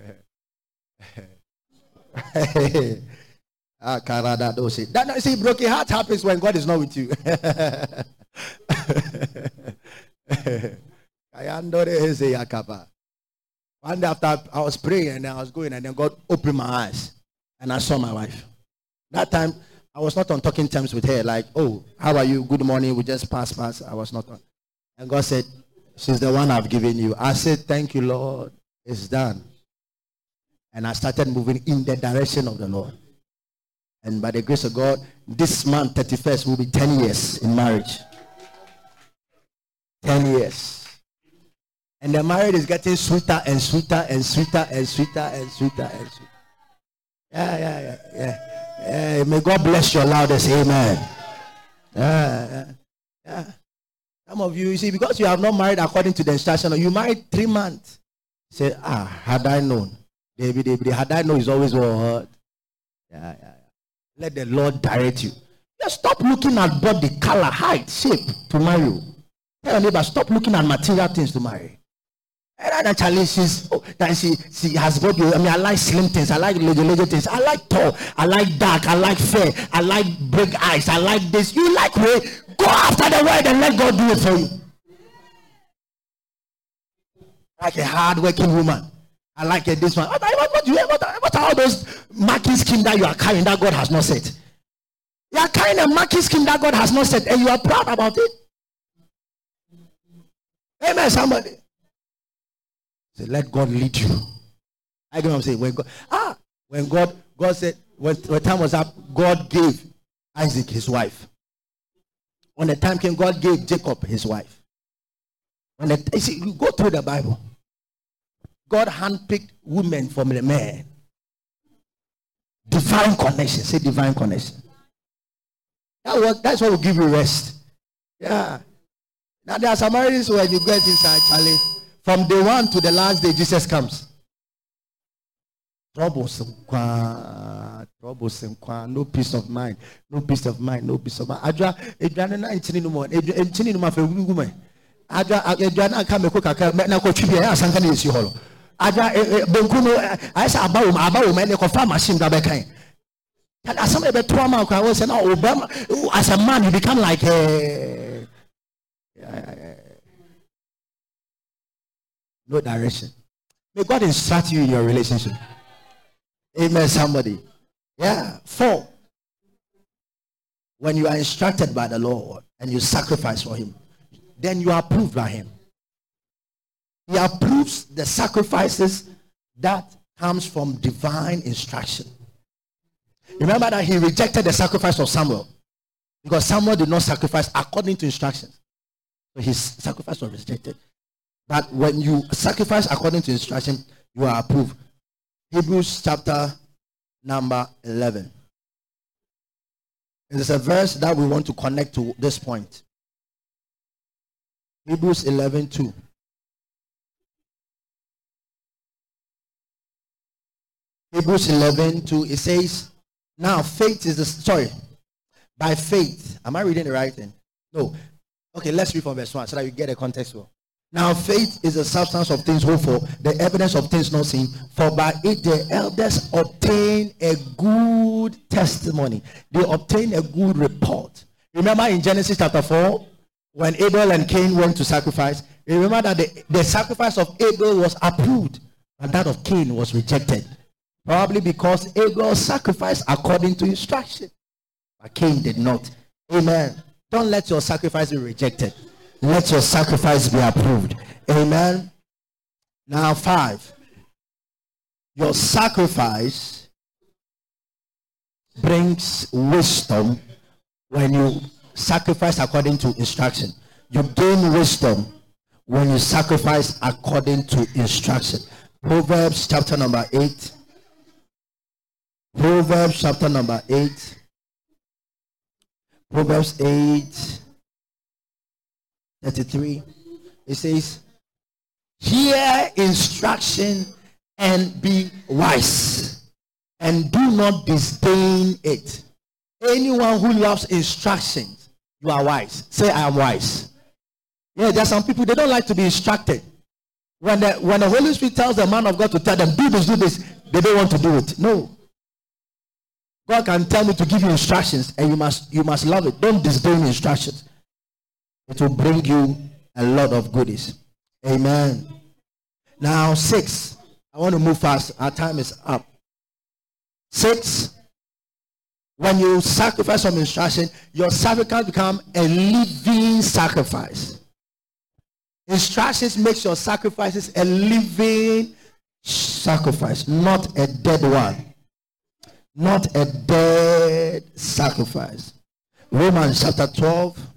ah. That see, broken heart happens when God is not with you. One day after I was praying and I was going, and then God opened my eyes and I saw my wife. That time I was not on talking terms with her, like, oh, how are you? Good morning. We just pass, pass. I was not on. And God said, She's the one I've given you. I said, Thank you, Lord. It's done. And I started moving in the direction of the Lord. And by the grace of God, this month, 31st, will be 10 years in marriage. 10 years. And the marriage is getting sweeter and sweeter and sweeter and sweeter and sweeter and sweeter. Yeah, yeah, yeah, yeah. May God bless your loudest. Amen. Yeah, yeah. Some of you, you see, because you have not married according to the instruction, you married three months. Say, ah, had I known. David, David, had I known is always well heard. Yeah, yeah, yeah. Let the Lord direct you. Just stop looking at body, color, height, shape to marry you. Tell your neighbor, stop looking at material things to marry. And actually, she's oh, that she she has got you. I mean, I like slim things. I like little little things. I like tall. I like dark. I like fair. I like big eyes. I like this. You like way. Go after the word and let God do it for you. Like a hard-working woman. I like it, this one. What, what, what, what, what are all those marking scheme that you are carrying that God has not said? You are carrying a marking scheme that God has not said, and you are proud about it. Amen, somebody. Say, let God lead you. I can say when God ah when God God said when, when time was up, God gave Isaac his wife. When the time came, God gave Jacob his wife. When the, you see, you go through the Bible. God handpicked women from the man. Divine connection. Say divine connection. That was, that's what will give you rest. Yeah. Now there are some areas where you get inside, Charlie. From day one to the last day, Jesus comes. Troublesome, troublesome, no peace of mind, no peace of mind, no peace of mind. Adra, aduane na mu, nkyini no mu afɛ wugu mu. Adra, aduane aka meko kakra, na kɔ twi bi a asanka na esi hɔ no. Adra, benku no, ayɛ sɛ aba wɔ mu, aba wɔ mu, ɛna kɔfa machine da bɛkan. Asɛm de bɛto ama akora wɔ sɛ na ɔbɛma, as a man you become like a. Uh, no direction. May God instruct you in your relationship. Amen, somebody. Yeah. Four. When you are instructed by the Lord and you sacrifice for Him, then you are approved by Him. He approves the sacrifices that comes from divine instruction. Remember that he rejected the sacrifice of Samuel because Samuel did not sacrifice according to instructions. So his sacrifice was rejected. But when you sacrifice according to instruction, you are approved. Hebrews chapter number 11. It is a verse that we want to connect to this point. Hebrews 11 2. Hebrews 11 2. It says, Now faith is the sorry. By faith. Am I reading the right thing? No. Okay, let's read from verse 1 so that you get a context. Now, faith is the substance of things hoped for, the evidence of things not seen. For by it the elders obtain a good testimony. They obtain a good report. Remember in Genesis chapter 4, when Abel and Cain went to sacrifice, remember that the, the sacrifice of Abel was approved, and that of Cain was rejected. Probably because Abel sacrificed according to instruction, but Cain did not. Amen. Don't let your sacrifice be rejected let your sacrifice be approved. Amen. Now, five. Your sacrifice brings wisdom when you sacrifice according to instruction. You gain wisdom when you sacrifice according to instruction. Proverbs chapter number 8. Proverbs chapter number 8. Proverbs 8 33, it says, Hear instruction and be wise, and do not disdain it. Anyone who loves instructions, you are wise. Say, I am wise. Yeah, there are some people, they don't like to be instructed. When the, when the Holy Spirit tells the man of God to tell them, do this, do this, they don't want to do it. No. God can tell me to give you instructions, and you must you must love it. Don't disdain instructions. It will bring you a lot of goodies. Amen. Now, six. I want to move fast. Our time is up. Six. When you sacrifice some instruction, your sacrifice become a living sacrifice. Instructions makes your sacrifices a living sacrifice, not a dead one. not a dead sacrifice. Romans chapter 12.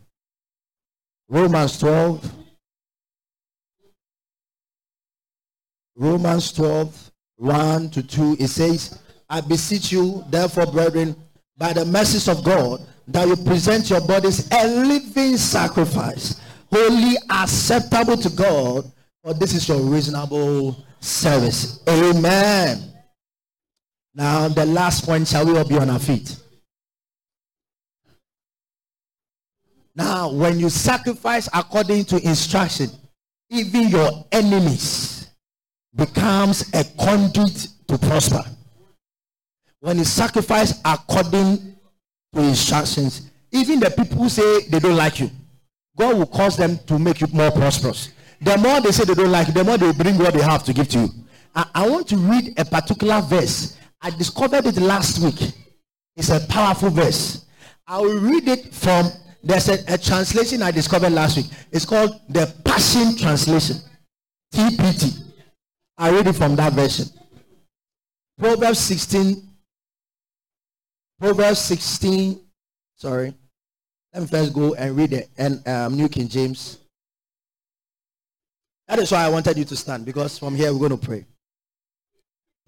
Romans 12. Romans 12, 1 to 2. It says, I beseech you, therefore, brethren, by the mercies of God, that you present your bodies a living sacrifice, wholly acceptable to God, for this is your reasonable service. Amen. Now, the last point, shall we all be on our feet? Now, when you sacrifice according to instruction, even your enemies becomes a conduit to prosper. When you sacrifice according to instructions, even the people who say they don't like you, God will cause them to make you more prosperous. The more they say they don't like you, the more they bring what they have to give to you. I, I want to read a particular verse. I discovered it last week. It's a powerful verse. I will read it from there's a, a, translation I discovered last week. It's called the Passion Translation, TPT. I read it from that version. Proverbs 16. Proverbs 16. Sorry. Let me first go and read it. And um, New King James. That is why I wanted you to stand because from here we're going to pray.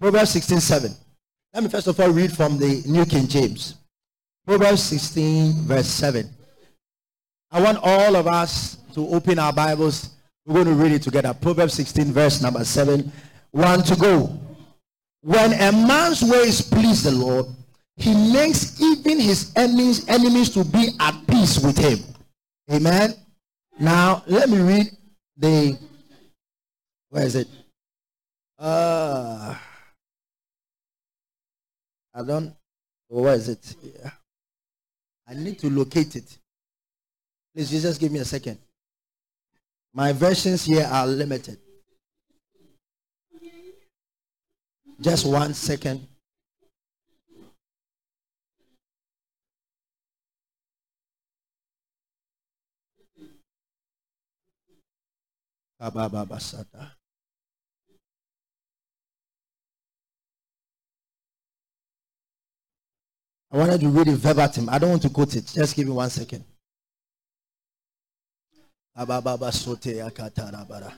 Proverbs 16 7. Let me first of all read from the New King James. Proverbs 16, verse 7. I want all of us to open our Bibles. We're going to read it together. Proverbs 16, verse number 7. One to go. When a man's ways please the Lord, he makes even his enemies, enemies to be at peace with him. Amen. Now, let me read the. Where is it? Uh, I don't. Where is it? Yeah. I need to locate it. Please, just give me a second. My versions here are limited. Just one second. I wanted to read it verbatim. I don't want to quote it. Just give me one second. Ababa sote akatarabara.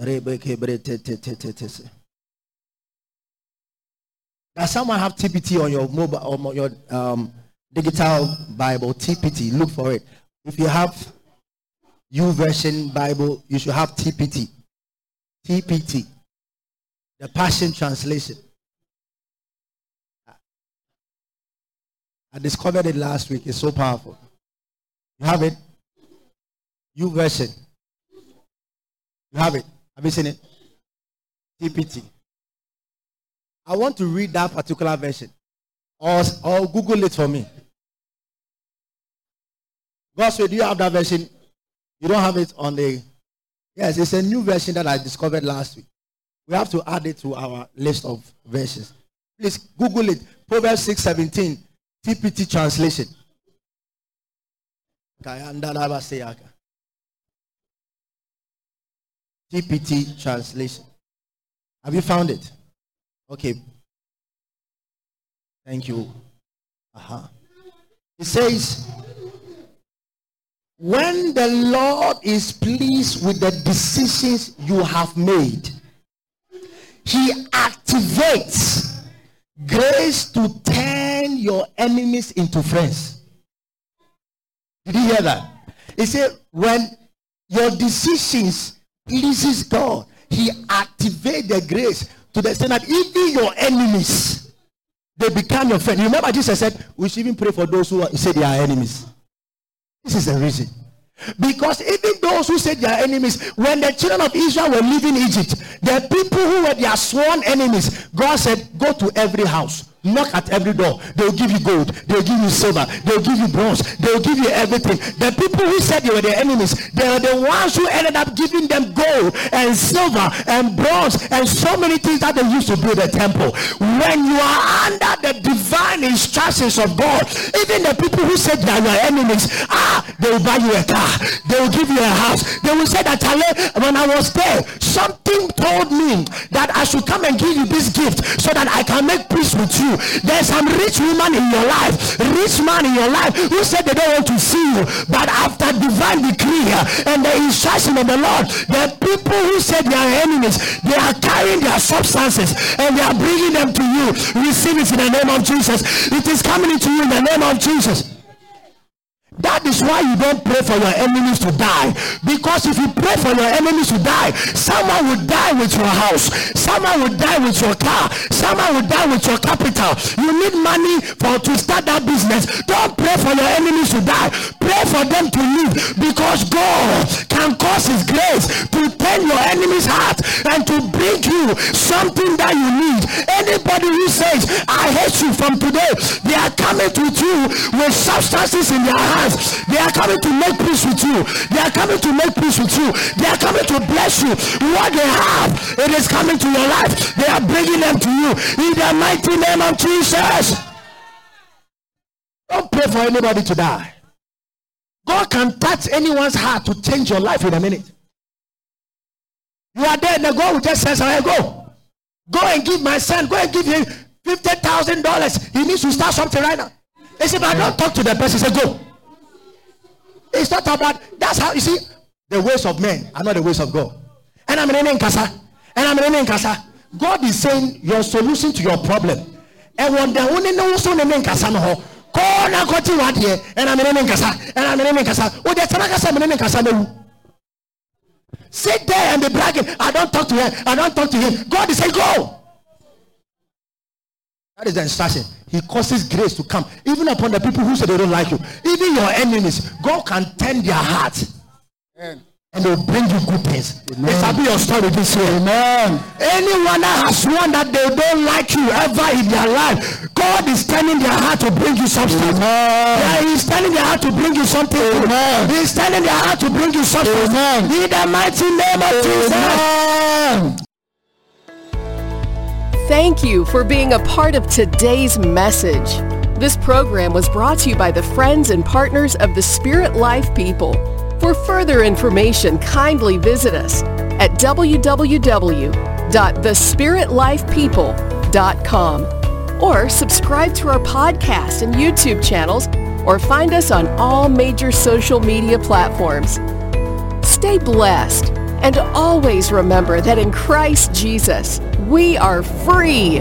Rebeke brete te te te te. Does someone have TPT on your mobile on your um, digital Bible? TPT. Look for it. If you have YouVersion Bible, you should have TPT. TPT. The Passion Translation. I discovered it last week. It's so powerful. You have it? YouVersion. You have it. Have you seen it? TPT. I want to read that particular version. Or, or Google it for me. Gospel, do you have that version? You don't have it on the. Yes, it's a new version that I discovered last week. We have to add it to our list of versions. Please Google it. Proverbs 6:17, TPT translation. TPT translation. Have you found it? Okay. Thank you. Uh-huh. It says, when the Lord is pleased with the decisions you have made, He activates grace to turn your enemies into friends. Did you hear that? He said, when your decisions pleases God, He activates the grace to the extent that even your enemies they become your friend. You remember Jesus said, We should even pray for those who say they are enemies. This is the reason. Because even those who said they are enemies, when the children of Israel were leaving Egypt, the people who were their sworn enemies, God said, Go to every house Knock at every door. They'll give you gold. They'll give you silver. They'll give you bronze. They'll give you everything. The people who said they were their enemies, they are the ones who ended up giving them gold and silver and bronze and so many things that they used to build a temple. When you are under the divine instructions of God, even the people who said they are your enemies, ah, they will buy you a car. They will give you a house. They will say that when I was there, something told me that I should come and give you this gift so that I can make peace with you you. There's some rich woman in your life, rich man in your life who said they don't want to see you. But after divine decree and the instruction of the Lord, the people who said they are enemies, they are carrying their substances and they are bringing them to you. Receive it in the name of Jesus. It is coming into you in the name of Jesus. Is why you don't pray for your enemies to die. Because if you pray for your enemies to die, someone will die with your house. Someone will die with your car. Someone will die with your capital. You need money for to start that business. Don't pray for your enemies to die. Pray for them to live. Because God can cause his grace to turn your enemy's heart and to bring you something that you need. Anybody who says, I hate you from today, they are coming to you with substances in their hands they are coming to make peace with you. They are coming to make peace with you. They are coming to bless you. What they have, it is coming to your life. They are bringing them to you in the mighty name of Jesus. Don't pray for anybody to die. God can touch anyone's heart to change your life in a minute. You are there, and the God will just say, I go. Go and give my son, go and give him $50,000. He needs to start something right now. He said, but I don't talk to the person. He said, go. It's not about that's how you see the ways of men are not the ways of God. And I'm in Kasa. And I'm in Kasa. God is saying your solution to your problem. And when the only no so in Kasa no call na koti wadie and I'm in Kasa. And I'm in Kasa. Oh, the Tanaka I'm in Kasa no. Sit there and be bragging. I don't talk to him. I don't talk to him. God is saying, go. That is the instruction. He causes grace to come even upon the people who say they don't like you. Even your enemies, God can turn their heart. Amen. And they'll bring you good things. Amen. It shall be your story this way. Amen. Anyone that has sworn that they don't like you ever in their life, God is turning their heart to bring you something. Amen. Yeah, he's turning their heart to bring you something. Amen. He's turning their heart to bring you something. Amen. In the mighty name of Amen. Jesus. Thank you for being a part of today's message. This program was brought to you by the friends and partners of the Spirit Life people. For further information, kindly visit us at www.thespiritlifepeople.com or subscribe to our podcast and YouTube channels or find us on all major social media platforms. Stay blessed and always remember that in Christ Jesus, we are free